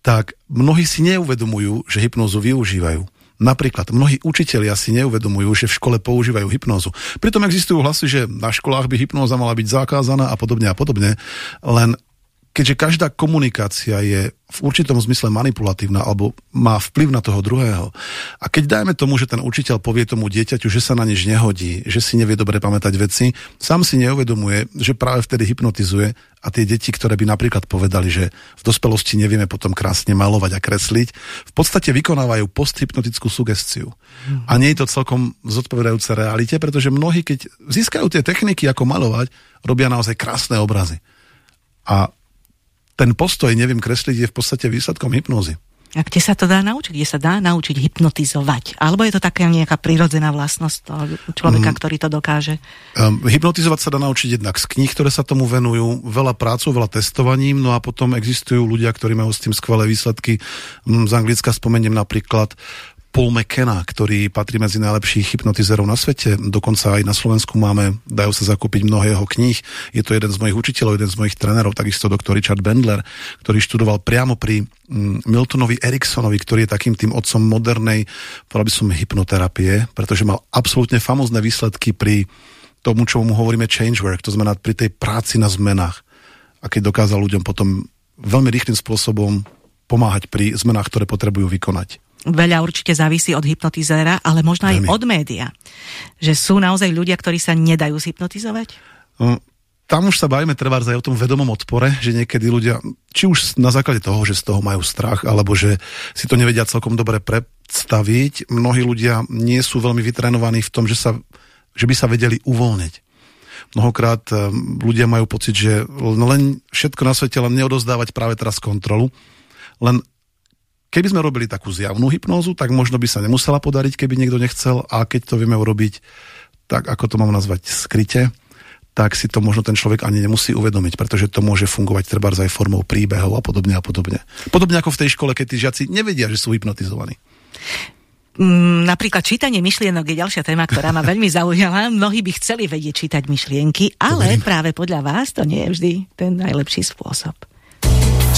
tak mnohí si neuvedomujú, že hypnózu využívajú. Napríklad mnohí učitelia si neuvedomujú, že v škole používajú hypnózu. Pritom existujú hlasy, že na školách by hypnóza mala byť zakázaná a podobne a podobne. Len keďže každá komunikácia je v určitom zmysle manipulatívna alebo má vplyv na toho druhého. A keď dajme tomu, že ten učiteľ povie tomu dieťaťu, že sa na nič nehodí, že si nevie dobre pamätať veci, sám si neuvedomuje, že práve vtedy hypnotizuje a tie deti, ktoré by napríklad povedali, že v dospelosti nevieme potom krásne malovať a kresliť, v podstate vykonávajú posthypnotickú sugestiu. A nie je to celkom zodpovedajúce realite, pretože mnohí, keď získajú tie techniky, ako malovať, robia naozaj krásne obrazy. A ten postoj, neviem kresliť, je v podstate výsledkom hypnózy. A kde sa to dá naučiť? Kde sa dá naučiť hypnotizovať? Alebo je to taká nejaká prirodzená vlastnosť toho človeka, mm. ktorý to dokáže? Um, hypnotizovať sa dá naučiť jednak z kníh, ktoré sa tomu venujú, veľa prácov, veľa testovaním, no a potom existujú ľudia, ktorí majú s tým skvelé výsledky. Um, z Anglicka spomeniem napríklad Paul McKenna, ktorý patrí medzi najlepších hypnotizerov na svete. Dokonca aj na Slovensku máme, dajú sa zakúpiť mnohé jeho kníh. Je to jeden z mojich učiteľov, jeden z mojich trénerov, takisto doktor Richard Bendler, ktorý študoval priamo pri mm, Miltonovi Eriksonovi, ktorý je takým tým otcom modernej, povedal by som, hypnoterapie, pretože mal absolútne famózne výsledky pri tomu, čo mu hovoríme change work, to znamená pri tej práci na zmenách. A keď dokázal ľuďom potom veľmi rýchlým spôsobom pomáhať pri zmenách, ktoré potrebujú vykonať veľa určite závisí od hypnotizéra, ale možno aj Veľmi. od média. Že sú naozaj ľudia, ktorí sa nedajú zhypnotizovať? No, tam už sa bavíme trebárs aj o tom vedomom odpore, že niekedy ľudia, či už na základe toho, že z toho majú strach, alebo že si to nevedia celkom dobre predstaviť, mnohí ľudia nie sú veľmi vytrenovaní v tom, že, sa, že by sa vedeli uvoľniť. Mnohokrát eh, ľudia majú pocit, že len všetko na svete len neodozdávať práve teraz kontrolu, len Keby sme robili takú zjavnú hypnózu, tak možno by sa nemusela podariť, keby niekto nechcel a keď to vieme urobiť tak, ako to mám nazvať, skryte, tak si to možno ten človek ani nemusí uvedomiť, pretože to môže fungovať treba aj formou príbehov a podobne a podobne. Podobne ako v tej škole, keď tí žiaci nevedia, že sú hypnotizovaní. Mm, napríklad čítanie myšlienok je ďalšia téma, ktorá ma veľmi zaujala. Mnohí by chceli vedieť čítať myšlienky, ale práve podľa vás to nie je vždy ten najlepší spôsob.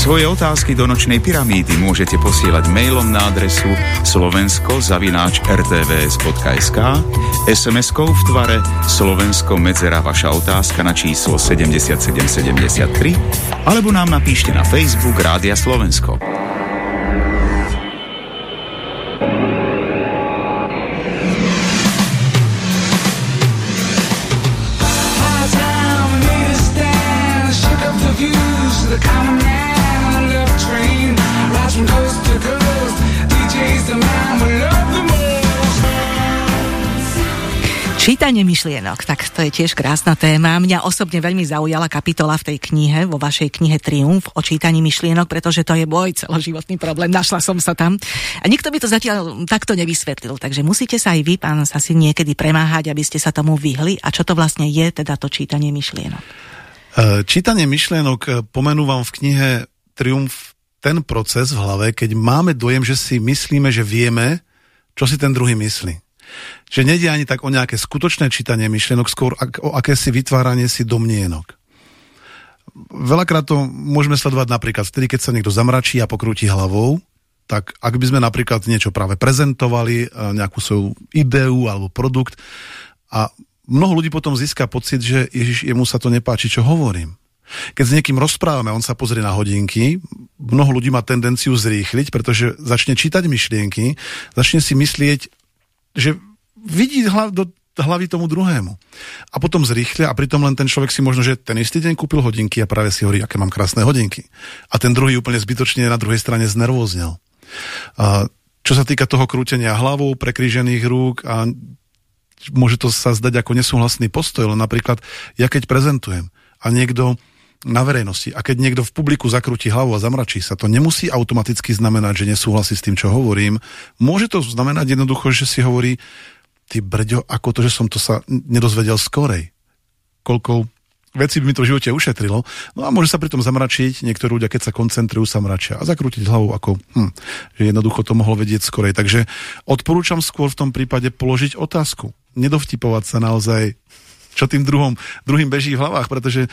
Svoje otázky do nočnej pyramídy môžete posielať mailom na adresu slovensko-rtvs.sk SMS-kou v tvare Slovensko medzera vaša otázka na číslo 7773 alebo nám napíšte na Facebook Rádia Slovensko. Čítanie myšlienok, tak to je tiež krásna téma. Mňa osobne veľmi zaujala kapitola v tej knihe, vo vašej knihe Triumf o čítaní myšlienok, pretože to je môj celoživotný problém. Našla som sa tam. A nikto by to zatiaľ takto nevysvetlil, takže musíte sa aj vy, pán si niekedy premáhať, aby ste sa tomu vyhli. A čo to vlastne je, teda to čítanie myšlienok? E, čítanie myšlienok e, pomenúvam v knihe Triumf ten proces v hlave, keď máme dojem, že si myslíme, že vieme, čo si ten druhý myslí. Že nejde ani tak o nejaké skutočné čítanie myšlienok, skôr o akési vytváranie si domnienok. Veľakrát to môžeme sledovať napríklad vtedy, keď sa niekto zamračí a pokrúti hlavou, tak ak by sme napríklad niečo práve prezentovali, nejakú svoju ideu alebo produkt a mnoho ľudí potom získa pocit, že Ježiš, jemu sa to nepáči, čo hovorím. Keď s niekým rozprávame, on sa pozrie na hodinky, mnoho ľudí má tendenciu zrýchliť, pretože začne čítať myšlienky, začne si myslieť, že vidí hlav, do hlavy tomu druhému. A potom zrýchlia a pritom len ten človek si možno, že ten istý deň kúpil hodinky a práve si hovorí, aké mám krásne hodinky. A ten druhý úplne zbytočne na druhej strane znervóznel. A čo sa týka toho krútenia hlavou, prekrížených rúk a môže to sa zdať ako nesúhlasný postoj, len napríklad ja keď prezentujem a niekto na verejnosti a keď niekto v publiku zakrúti hlavu a zamračí sa, to nemusí automaticky znamenať, že nesúhlasí s tým, čo hovorím. Môže to znamenať jednoducho, že si hovorí, ty brďo, ako to, že som to sa nedozvedel skorej. Koľko veci by mi to v živote ušetrilo. No a môže sa pritom zamračiť, niektorí ľudia, keď sa koncentrujú, sa mračia a zakrútiť hlavou ako, hm, že jednoducho to mohlo vedieť skorej. Takže odporúčam skôr v tom prípade položiť otázku. Nedovtipovať sa naozaj čo tým druhom, druhým beží v hlavách, pretože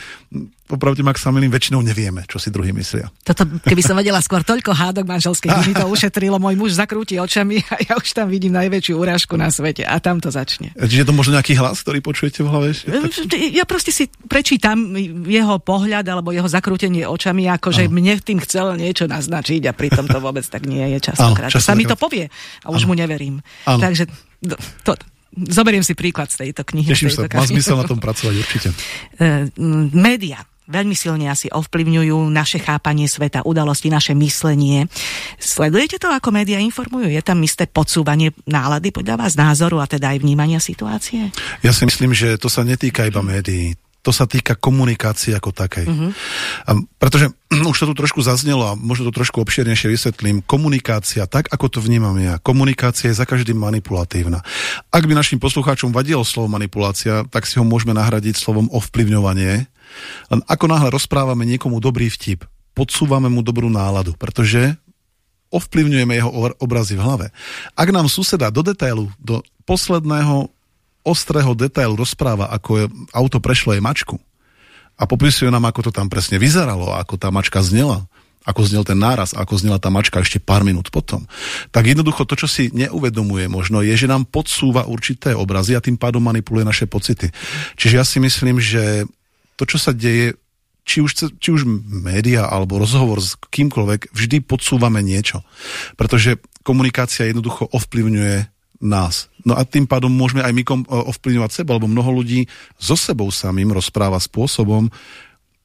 popravte ma, ak sa milím, väčšinou nevieme, čo si druhý myslia. Toto, keby som vedela skôr toľko hádok manželských, by mi to ušetrilo, môj muž zakrúti očami a ja už tam vidím najväčšiu urážku na svete a tam to začne. Čiže to možno nejaký hlas, ktorý počujete v hlave? Ja proste si prečítam jeho pohľad alebo jeho zakrútenie očami, ako že mne tým chcel niečo naznačiť a pritom to vôbec tak nie je častokrát. Sa mi to povie a už mu neverím. Ano. Takže to, zoberiem si príklad z tejto knihy. Teším sa, má zmysel na tom pracovať určite. Uh, média veľmi silne asi ovplyvňujú naše chápanie sveta, udalosti, naše myslenie. Sledujete to, ako média informujú? Je tam isté podsúvanie nálady podľa vás, názoru a teda aj vnímania situácie? Ja si myslím, že to sa netýka iba médií to sa týka komunikácie ako takej. Uh-huh. A pretože už to tu trošku zaznelo a možno to trošku obširnejšie vysvetlím. Komunikácia, tak ako to vnímam ja, komunikácia je za každým manipulatívna. Ak by našim poslucháčom vadilo slovo manipulácia, tak si ho môžeme nahradiť slovom ovplyvňovanie. Len ako náhle rozprávame niekomu dobrý vtip, podsúvame mu dobrú náladu, pretože ovplyvňujeme jeho obrazy v hlave. Ak nám suseda do detailu, do posledného ostrého detailu rozpráva, ako je, auto prešlo jej mačku a popisuje nám, ako to tam presne vyzeralo, ako tá mačka znela, ako znel ten náraz, ako znela tá mačka ešte pár minút potom, tak jednoducho to, čo si neuvedomuje možno, je, že nám podsúva určité obrazy a tým pádom manipuluje naše pocity. Čiže ja si myslím, že to, čo sa deje, či už, či už média alebo rozhovor s kýmkoľvek, vždy podsúvame niečo. Pretože komunikácia jednoducho ovplyvňuje nás. No a tým pádom môžeme aj my ovplyvňovať seba, lebo mnoho ľudí so sebou samým rozpráva spôsobom,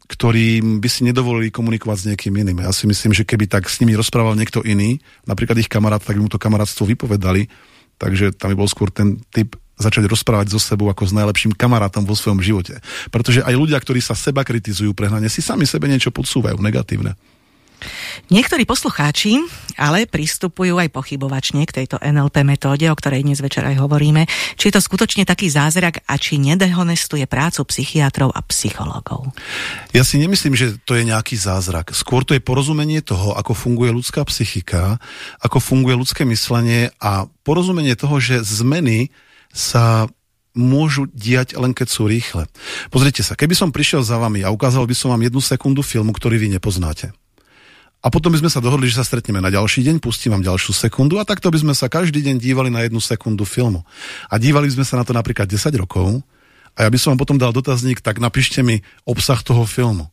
ktorým by si nedovolili komunikovať s niekým iným. Ja si myslím, že keby tak s nimi rozprával niekto iný, napríklad ich kamarát, tak by mu to kamarátstvo vypovedali, takže tam by bol skôr ten typ začať rozprávať so sebou ako s najlepším kamarátom vo svojom živote. Pretože aj ľudia, ktorí sa seba kritizujú prehnane, si sami sebe niečo podsúvajú negatívne. Niektorí poslucháči ale pristupujú aj pochybovačne k tejto NLP metóde, o ktorej dnes večer aj hovoríme. Či je to skutočne taký zázrak a či nedehonestuje prácu psychiatrov a psychológov? Ja si nemyslím, že to je nejaký zázrak. Skôr to je porozumenie toho, ako funguje ľudská psychika, ako funguje ľudské myslenie a porozumenie toho, že zmeny sa môžu diať len keď sú rýchle. Pozrite sa, keby som prišiel za vami a ukázal by som vám jednu sekundu filmu, ktorý vy nepoznáte a potom by sme sa dohodli, že sa stretneme na ďalší deň, pustím vám ďalšiu sekundu a takto by sme sa každý deň dívali na jednu sekundu filmu. A dívali by sme sa na to napríklad 10 rokov a ja by som vám potom dal dotazník, tak napíšte mi obsah toho filmu.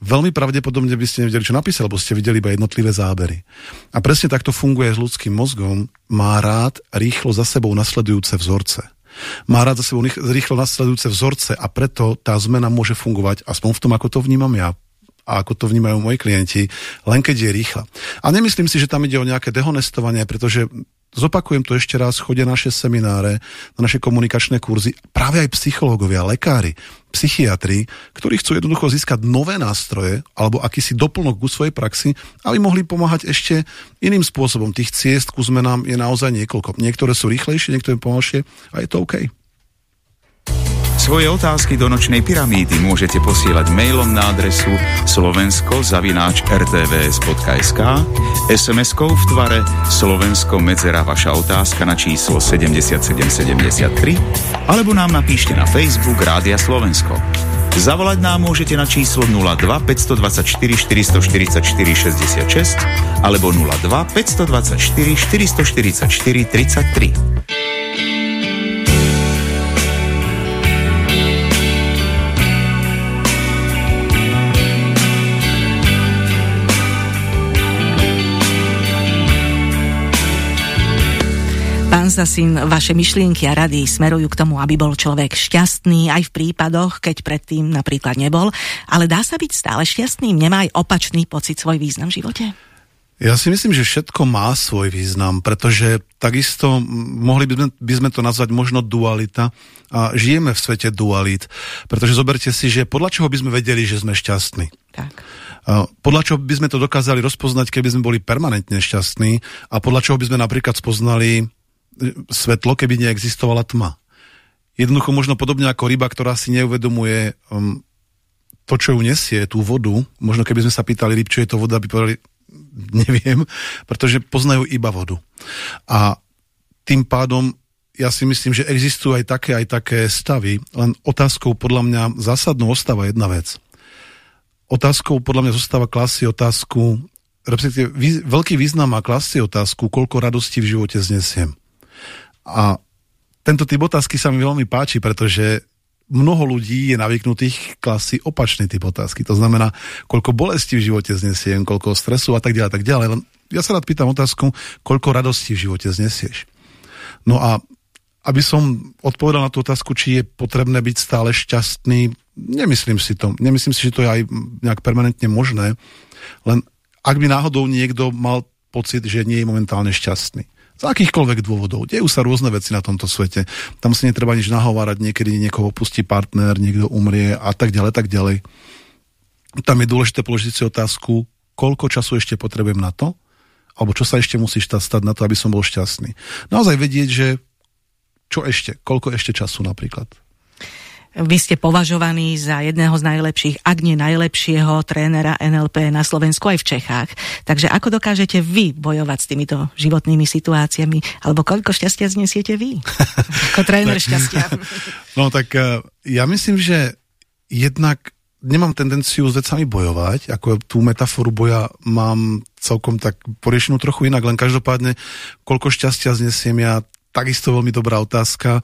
Veľmi pravdepodobne by ste nevedeli, čo napísal, lebo ste videli iba jednotlivé zábery. A presne takto funguje s ľudským mozgom. Má rád rýchlo za sebou nasledujúce vzorce. Má rád za sebou rýchlo nasledujúce vzorce a preto tá zmena môže fungovať, aspoň v tom, ako to vnímam ja, a ako to vnímajú moji klienti, len keď je rýchla. A nemyslím si, že tam ide o nejaké dehonestovanie, pretože zopakujem to ešte raz, chodia naše semináre, na naše komunikačné kurzy, práve aj psychológovia, lekári, psychiatri, ktorí chcú jednoducho získať nové nástroje alebo akýsi doplnok ku svojej praxi, aby mohli pomáhať ešte iným spôsobom. Tých ciest ku zmenám je naozaj niekoľko. Niektoré sú rýchlejšie, niektoré pomalšie a je to OK. Svoje otázky do nočnej pyramídy môžete posielať mailom na adresu slovensko-rtvs.sk, SMS-kou v tvare Slovensko medzera vaša otázka na číslo 7773 alebo nám napíšte na Facebook Rádia Slovensko. Zavolať nám môžete na číslo 02 524 444 66 alebo 02 524 444 33. Pán Sasin, vaše myšlienky a rady smerujú k tomu, aby bol človek šťastný aj v prípadoch, keď predtým napríklad nebol, ale dá sa byť stále šťastným? Nemá aj opačný pocit svoj význam v živote? Ja si myslím, že všetko má svoj význam, pretože takisto mohli by sme, by sme to nazvať možno dualita a žijeme v svete dualit, pretože zoberte si, že podľa čoho by sme vedeli, že sme šťastní. Tak. Podľa čoho by sme to dokázali rozpoznať, keby sme boli permanentne šťastní a podľa čoho by sme napríklad spoznali svetlo, keby neexistovala tma. Jednoducho možno podobne ako ryba, ktorá si neuvedomuje um, to, čo ju nesie, tú vodu, možno keby sme sa pýtali ryb, čo je to voda, by povedali, neviem, pretože poznajú iba vodu. A tým pádom ja si myslím, že existujú aj také, aj také stavy, len otázkou podľa mňa zásadnou ostáva jedna vec. Otázkou podľa mňa zostáva klasy otázku, respektíve veľký význam má klasy otázku, koľko radosti v živote znesiem. A tento typ otázky sa mi veľmi páči, pretože mnoho ľudí je navyknutých klasy opačný typ otázky. To znamená, koľko bolesti v živote znesiem, koľko stresu a tak ďalej, tak ďalej. Len ja sa rád pýtam otázku, koľko radosti v živote znesieš. No a aby som odpovedal na tú otázku, či je potrebné byť stále šťastný, nemyslím si to. Nemyslím si, že to je aj nejak permanentne možné. Len ak by náhodou niekto mal pocit, že nie je momentálne šťastný. Z akýchkoľvek dôvodov. Dejú sa rôzne veci na tomto svete. Tam si netreba nič nahovárať, niekedy niekoho pustí partner, niekto umrie a tak ďalej, tak ďalej. Tam je dôležité položiť si otázku, koľko času ešte potrebujem na to, alebo čo sa ešte musí stať na to, aby som bol šťastný. Naozaj vedieť, že čo ešte, koľko ešte času napríklad. Vy ste považovaní za jedného z najlepších, ak nie najlepšieho trénera NLP na Slovensku aj v Čechách. Takže ako dokážete vy bojovať s týmito životnými situáciami? Alebo koľko šťastia znesiete vy? Ako tréner šťastia. No tak eh, ja myslím, že jednak nemám tendenciu s vecami bojovať, ako tú metaforu boja mám celkom tak poriešenú trochu inak, len každopádne, koľko šťastia znesiem ja, takisto veľmi dobrá otázka.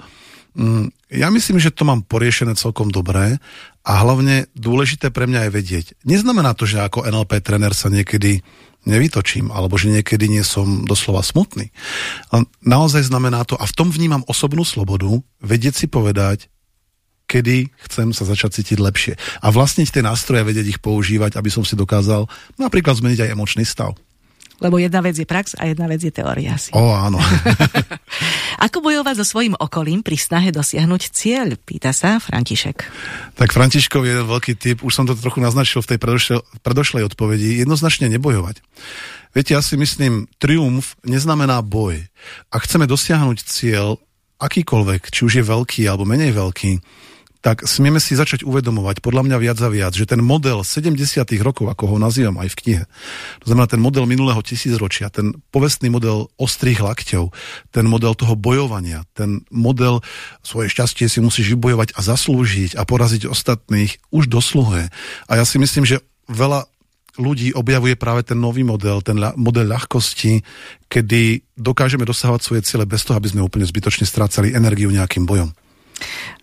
Ja myslím, že to mám poriešené celkom dobré a hlavne dôležité pre mňa je vedieť. Neznamená to, že ako NLP tréner sa niekedy nevytočím, alebo že niekedy nie som doslova smutný. Naozaj znamená to, a v tom vnímam osobnú slobodu, vedieť si povedať, kedy chcem sa začať cítiť lepšie. A vlastniť tie nástroje, vedieť ich používať, aby som si dokázal napríklad zmeniť aj emočný stav. Lebo jedna vec je prax a jedna vec je teória asi. O, áno. Ako bojovať so svojím okolím pri snahe dosiahnuť cieľ? Pýta sa František. Tak Františkov je veľký typ, už som to trochu naznačil v tej predošlej, predošlej odpovedi, jednoznačne nebojovať. Viete, ja si myslím, triumf neznamená boj. Ak chceme dosiahnuť cieľ, akýkoľvek, či už je veľký alebo menej veľký, tak smieme si začať uvedomovať, podľa mňa viac a viac, že ten model 70. rokov, ako ho nazývam aj v knihe, to znamená ten model minulého tisícročia, ten povestný model ostrých lakťov, ten model toho bojovania, ten model svoje šťastie si musíš vybojovať a zaslúžiť a poraziť ostatných, už dosluhuje. A ja si myslím, že veľa ľudí objavuje práve ten nový model, ten model ľahkosti, kedy dokážeme dosahovať svoje ciele bez toho, aby sme úplne zbytočne strácali energiu nejakým bojom.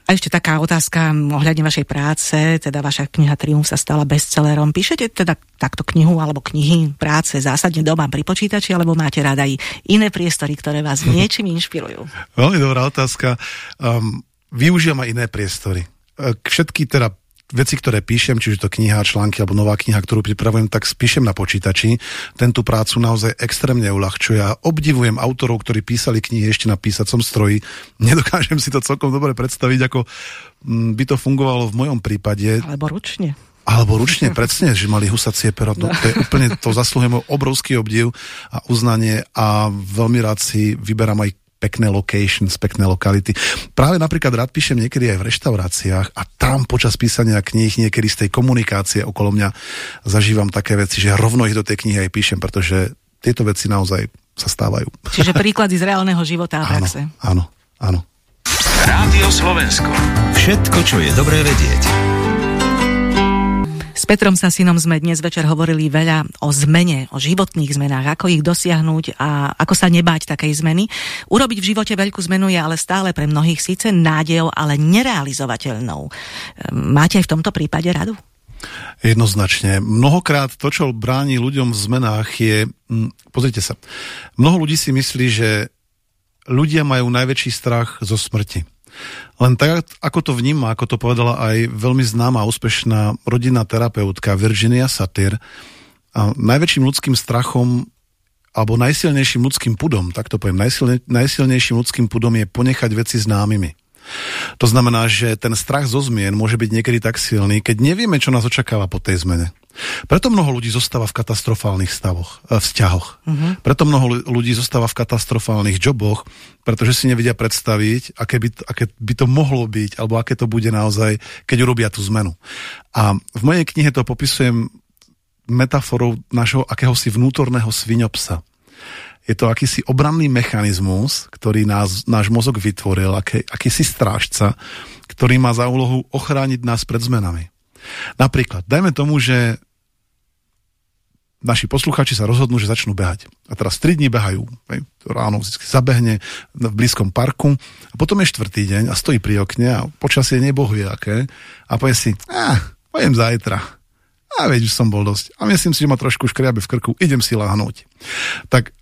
A ešte taká otázka ohľadne vašej práce, teda vaša kniha Triumf sa stala bestsellerom. Píšete teda takto knihu alebo knihy práce zásadne doma pri počítači, alebo máte rada aj iné priestory, ktoré vás niečím inšpirujú? Veľmi dobrá otázka. Um, využijem aj iné priestory. Všetky teda veci, ktoré píšem, čiže to kniha, články alebo nová kniha, ktorú pripravujem, tak spíšem na počítači. Tento prácu naozaj extrémne uľahčuje a obdivujem autorov, ktorí písali knihy ešte na písacom stroji. Nedokážem si to celkom dobre predstaviť, ako mm, by to fungovalo v mojom prípade. Alebo ručne. Alebo ručne, presne, že mali husacie pero. No, to je úplne, to zaslúhujem obrovský obdiv a uznanie a veľmi rád si vyberám aj pekné locations, pekné lokality. Práve napríklad rád píšem niekedy aj v reštauráciách a tam počas písania kníh niekedy z tej komunikácie okolo mňa zažívam také veci, že rovno ich do tej knihy aj píšem, pretože tieto veci naozaj sa stávajú. Čiže príklady z reálneho života a praxe. Áno, áno. Rádio Slovensko. Všetko, čo je dobré vedieť. Petrom Sasinom sme dnes večer hovorili veľa o zmene, o životných zmenách, ako ich dosiahnuť a ako sa nebáť takej zmeny. Urobiť v živote veľkú zmenu je ale stále pre mnohých síce nádejou, ale nerealizovateľnou. Máte aj v tomto prípade radu? Jednoznačne. Mnohokrát to, čo bráni ľuďom v zmenách je... Hm, pozrite sa. Mnoho ľudí si myslí, že ľudia majú najväčší strach zo smrti. Len tak, ako to vníma, ako to povedala aj veľmi známa úspešná rodinná terapeutka Virginia Satir, a najväčším ľudským strachom alebo najsilnejším ľudským pudom, tak to poviem, najsilne, najsilnejším ľudským pudom je ponechať veci známymi. To znamená, že ten strach zo zmien môže byť niekedy tak silný, keď nevieme, čo nás očakáva po tej zmene. Preto mnoho ľudí zostáva v katastrofálnych stavoch, eh, vzťahoch. Uh-huh. Preto mnoho ľudí zostáva v katastrofálnych joboch, pretože si nevedia predstaviť, aké by, aké by to mohlo byť, alebo aké to bude naozaj, keď urobia tú zmenu. A v mojej knihe to popisujem metaforou našho akéhosi vnútorného sviňopsa. Je to akýsi obranný mechanizmus, ktorý nás, náš mozog vytvoril, aký, akýsi strážca, ktorý má za úlohu ochrániť nás pred zmenami. Napríklad, dajme tomu, že naši posluchači sa rozhodnú, že začnú behať. A teraz 3 dní behajú. Ráno vždy zabehne v blízkom parku a potom je štvrtý deň a stojí pri okne a počasie nebohuje aké a povie si, ah, pojem zajtra. A veď, už som bol dosť. A myslím si, že ma trošku škriabe v krku, idem si láhnuť. Tak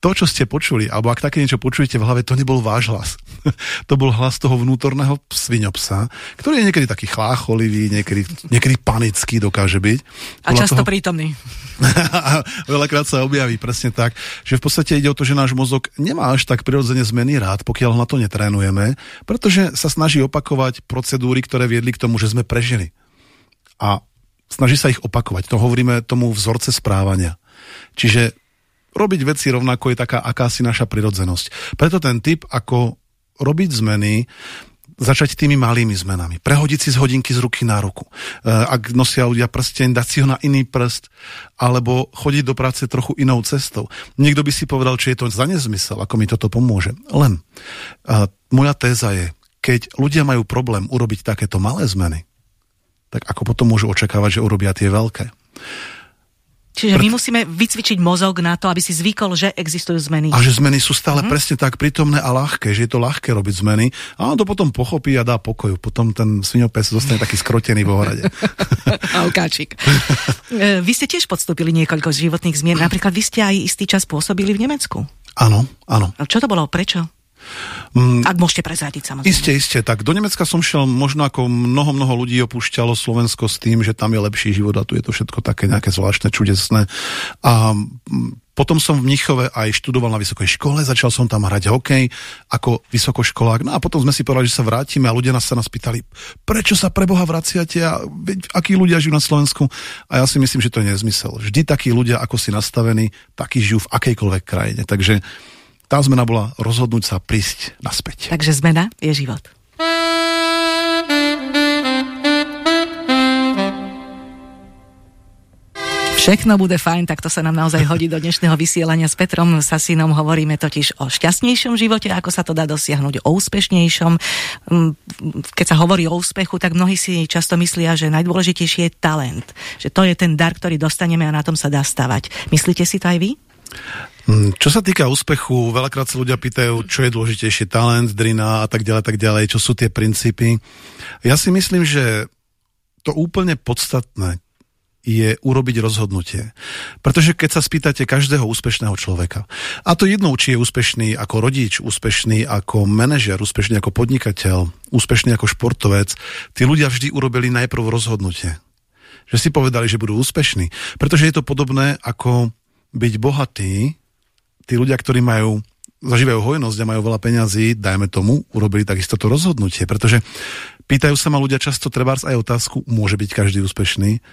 to, čo ste počuli, alebo ak také niečo počujete v hlave, to nebol váš hlas. to bol hlas toho vnútorného sviňopsa, ktorý je niekedy taký chlácholivý, niekedy, niekedy panický dokáže byť. A často toho... prítomný. veľakrát sa objaví presne tak, že v podstate ide o to, že náš mozog nemá až tak prirodzene zmeny rád, pokiaľ na to netrénujeme, pretože sa snaží opakovať procedúry, ktoré viedli k tomu, že sme prežili. A snaží sa ich opakovať. To hovoríme tomu vzorce správania. Čiže robiť veci rovnako je taká akási naša prirodzenosť. Preto ten typ, ako robiť zmeny, začať tými malými zmenami. Prehodiť si z hodinky z ruky na ruku. E, ak nosia ľudia prsteň, dať si ho na iný prst, alebo chodiť do práce trochu inou cestou. Niekto by si povedal, či je to za nezmysel, ako mi toto pomôže. Len uh, moja téza je, keď ľudia majú problém urobiť takéto malé zmeny, tak ako potom môžu očakávať, že urobia tie veľké. Čiže my musíme vycvičiť mozog na to, aby si zvykol, že existujú zmeny. A že zmeny sú stále mm-hmm. presne tak prítomné a ľahké, že je to ľahké robiť zmeny a on to potom pochopí a dá pokoj. Potom ten svinopes zostane taký skrotený vo hrade. a ukáčik. E, vy ste tiež podstúpili niekoľko životných zmien. Napríklad vy ste aj istý čas pôsobili v Nemecku. Áno, áno. A čo to bolo? Prečo? Mm, Ak môžete prezradiť, samozrejme. Isté, isté. Tak do Nemecka som šiel možno ako mnoho, mnoho ľudí opúšťalo Slovensko s tým, že tam je lepší život a tu je to všetko také nejaké zvláštne, čudesné. A mm, potom som v Mnichove aj študoval na vysokej škole, začal som tam hrať hokej ako vysokoškolák. No a potom sme si povedali, že sa vrátime a ľudia nás sa nás pýtali, prečo sa pre Boha vraciate a akí ľudia žijú na Slovensku. A ja si myslím, že to je nezmysel. Vždy takí ľudia, ako si nastavení, takí žijú v akejkoľvek krajine. Takže tá zmena bola rozhodnúť sa prísť naspäť. Takže zmena je život. Všechno bude fajn, tak to sa nám naozaj hodí do dnešného vysielania s Petrom Sasinom. Hovoríme totiž o šťastnejšom živote, ako sa to dá dosiahnuť, o úspešniejšom. Mm, keď sa hovorí o úspechu, tak mnohí si často myslia, že najdôležitejší je talent. Že to je ten dar, ktorý dostaneme a na tom sa dá stavať. Myslíte si to aj vy? Mm, čo sa týka úspechu, veľakrát sa ľudia pýtajú, čo je dôležitejšie, talent, drina a tak ďalej, tak ďalej, čo sú tie princípy. Ja si myslím, že to úplne podstatné je urobiť rozhodnutie. Pretože keď sa spýtate každého úspešného človeka, a to jednou, či je úspešný ako rodič, úspešný ako manažer, úspešný ako podnikateľ, úspešný ako športovec, tí ľudia vždy urobili najprv rozhodnutie. Že si povedali, že budú úspešní. Pretože je to podobné ako byť bohatý, tí ľudia, ktorí majú zažívajú hojnosť a majú veľa peňazí, dajme tomu, urobili takisto to rozhodnutie, pretože pýtajú sa ma ľudia často trebárs aj otázku, môže byť každý úspešný,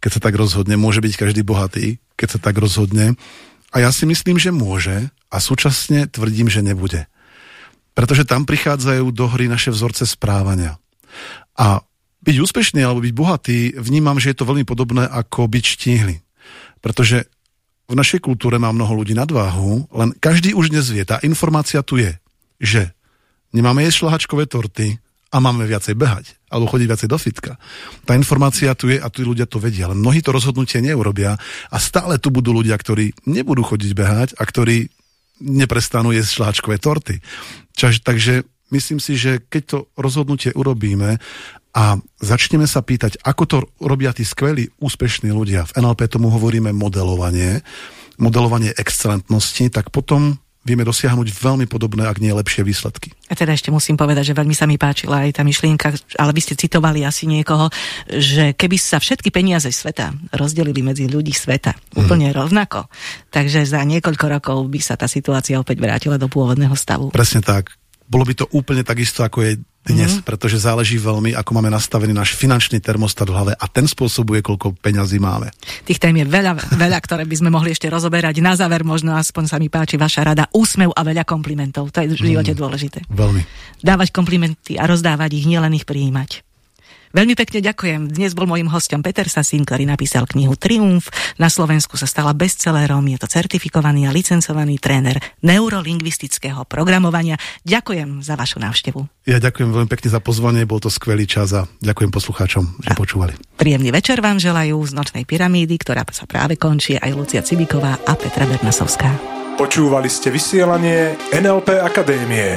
keď sa tak rozhodne, môže byť každý bohatý, keď sa tak rozhodne. A ja si myslím, že môže a súčasne tvrdím, že nebude. pretože tam prichádzajú do hry naše vzorce správania. A byť úspešný alebo byť bohatý, vnímam, že je to veľmi podobné ako byť štíhly. Pretože v našej kultúre má mnoho ľudí nadváhu, len každý už dnes vie, tá informácia tu je, že nemáme jesť šlahačkové torty a máme viacej behať, alebo chodiť viacej do fitka. Tá informácia tu je a tu ľudia to vedia, ale mnohí to rozhodnutie neurobia a stále tu budú ľudia, ktorí nebudú chodiť behať a ktorí neprestanú jesť šláčkové torty. Čaž, takže myslím si, že keď to rozhodnutie urobíme a začneme sa pýtať, ako to robia tí skvelí, úspešní ľudia, v NLP tomu hovoríme modelovanie, modelovanie excelentnosti, tak potom vieme dosiahnuť veľmi podobné, ak nie lepšie výsledky. A teda ešte musím povedať, že veľmi sa mi páčila aj tá myšlienka, ale vy ste citovali asi niekoho, že keby sa všetky peniaze sveta rozdelili medzi ľudí sveta mm. úplne rovnako, takže za niekoľko rokov by sa tá situácia opäť vrátila do pôvodného stavu. Presne tak. Bolo by to úplne takisto, ako je dnes, mm-hmm. pretože záleží veľmi, ako máme nastavený náš finančný termostat v hlave a ten spôsobuje, koľko peňazí máme. Tých tém je veľa, veľa, ktoré by sme mohli ešte rozoberať. Na záver možno aspoň sa mi páči vaša rada. Úsmev a veľa komplimentov. To je v živote mm, dôležité. Veľmi. Dávať komplimenty a rozdávať ich, nielen ich prijímať. Veľmi pekne ďakujem. Dnes bol môjim hostom Peter Sasín, ktorý napísal knihu Triumf. Na Slovensku sa stala bestsellerom. Je to certifikovaný a licencovaný tréner neurolingvistického programovania. Ďakujem za vašu návštevu. Ja ďakujem veľmi pekne za pozvanie, bol to skvelý čas a ďakujem poslucháčom, že a počúvali. Príjemný večer vám želajú z Nočnej pyramídy, ktorá sa práve končí aj Lucia Cibiková a Petra Bernasovská. Počúvali ste vysielanie NLP Akadémie.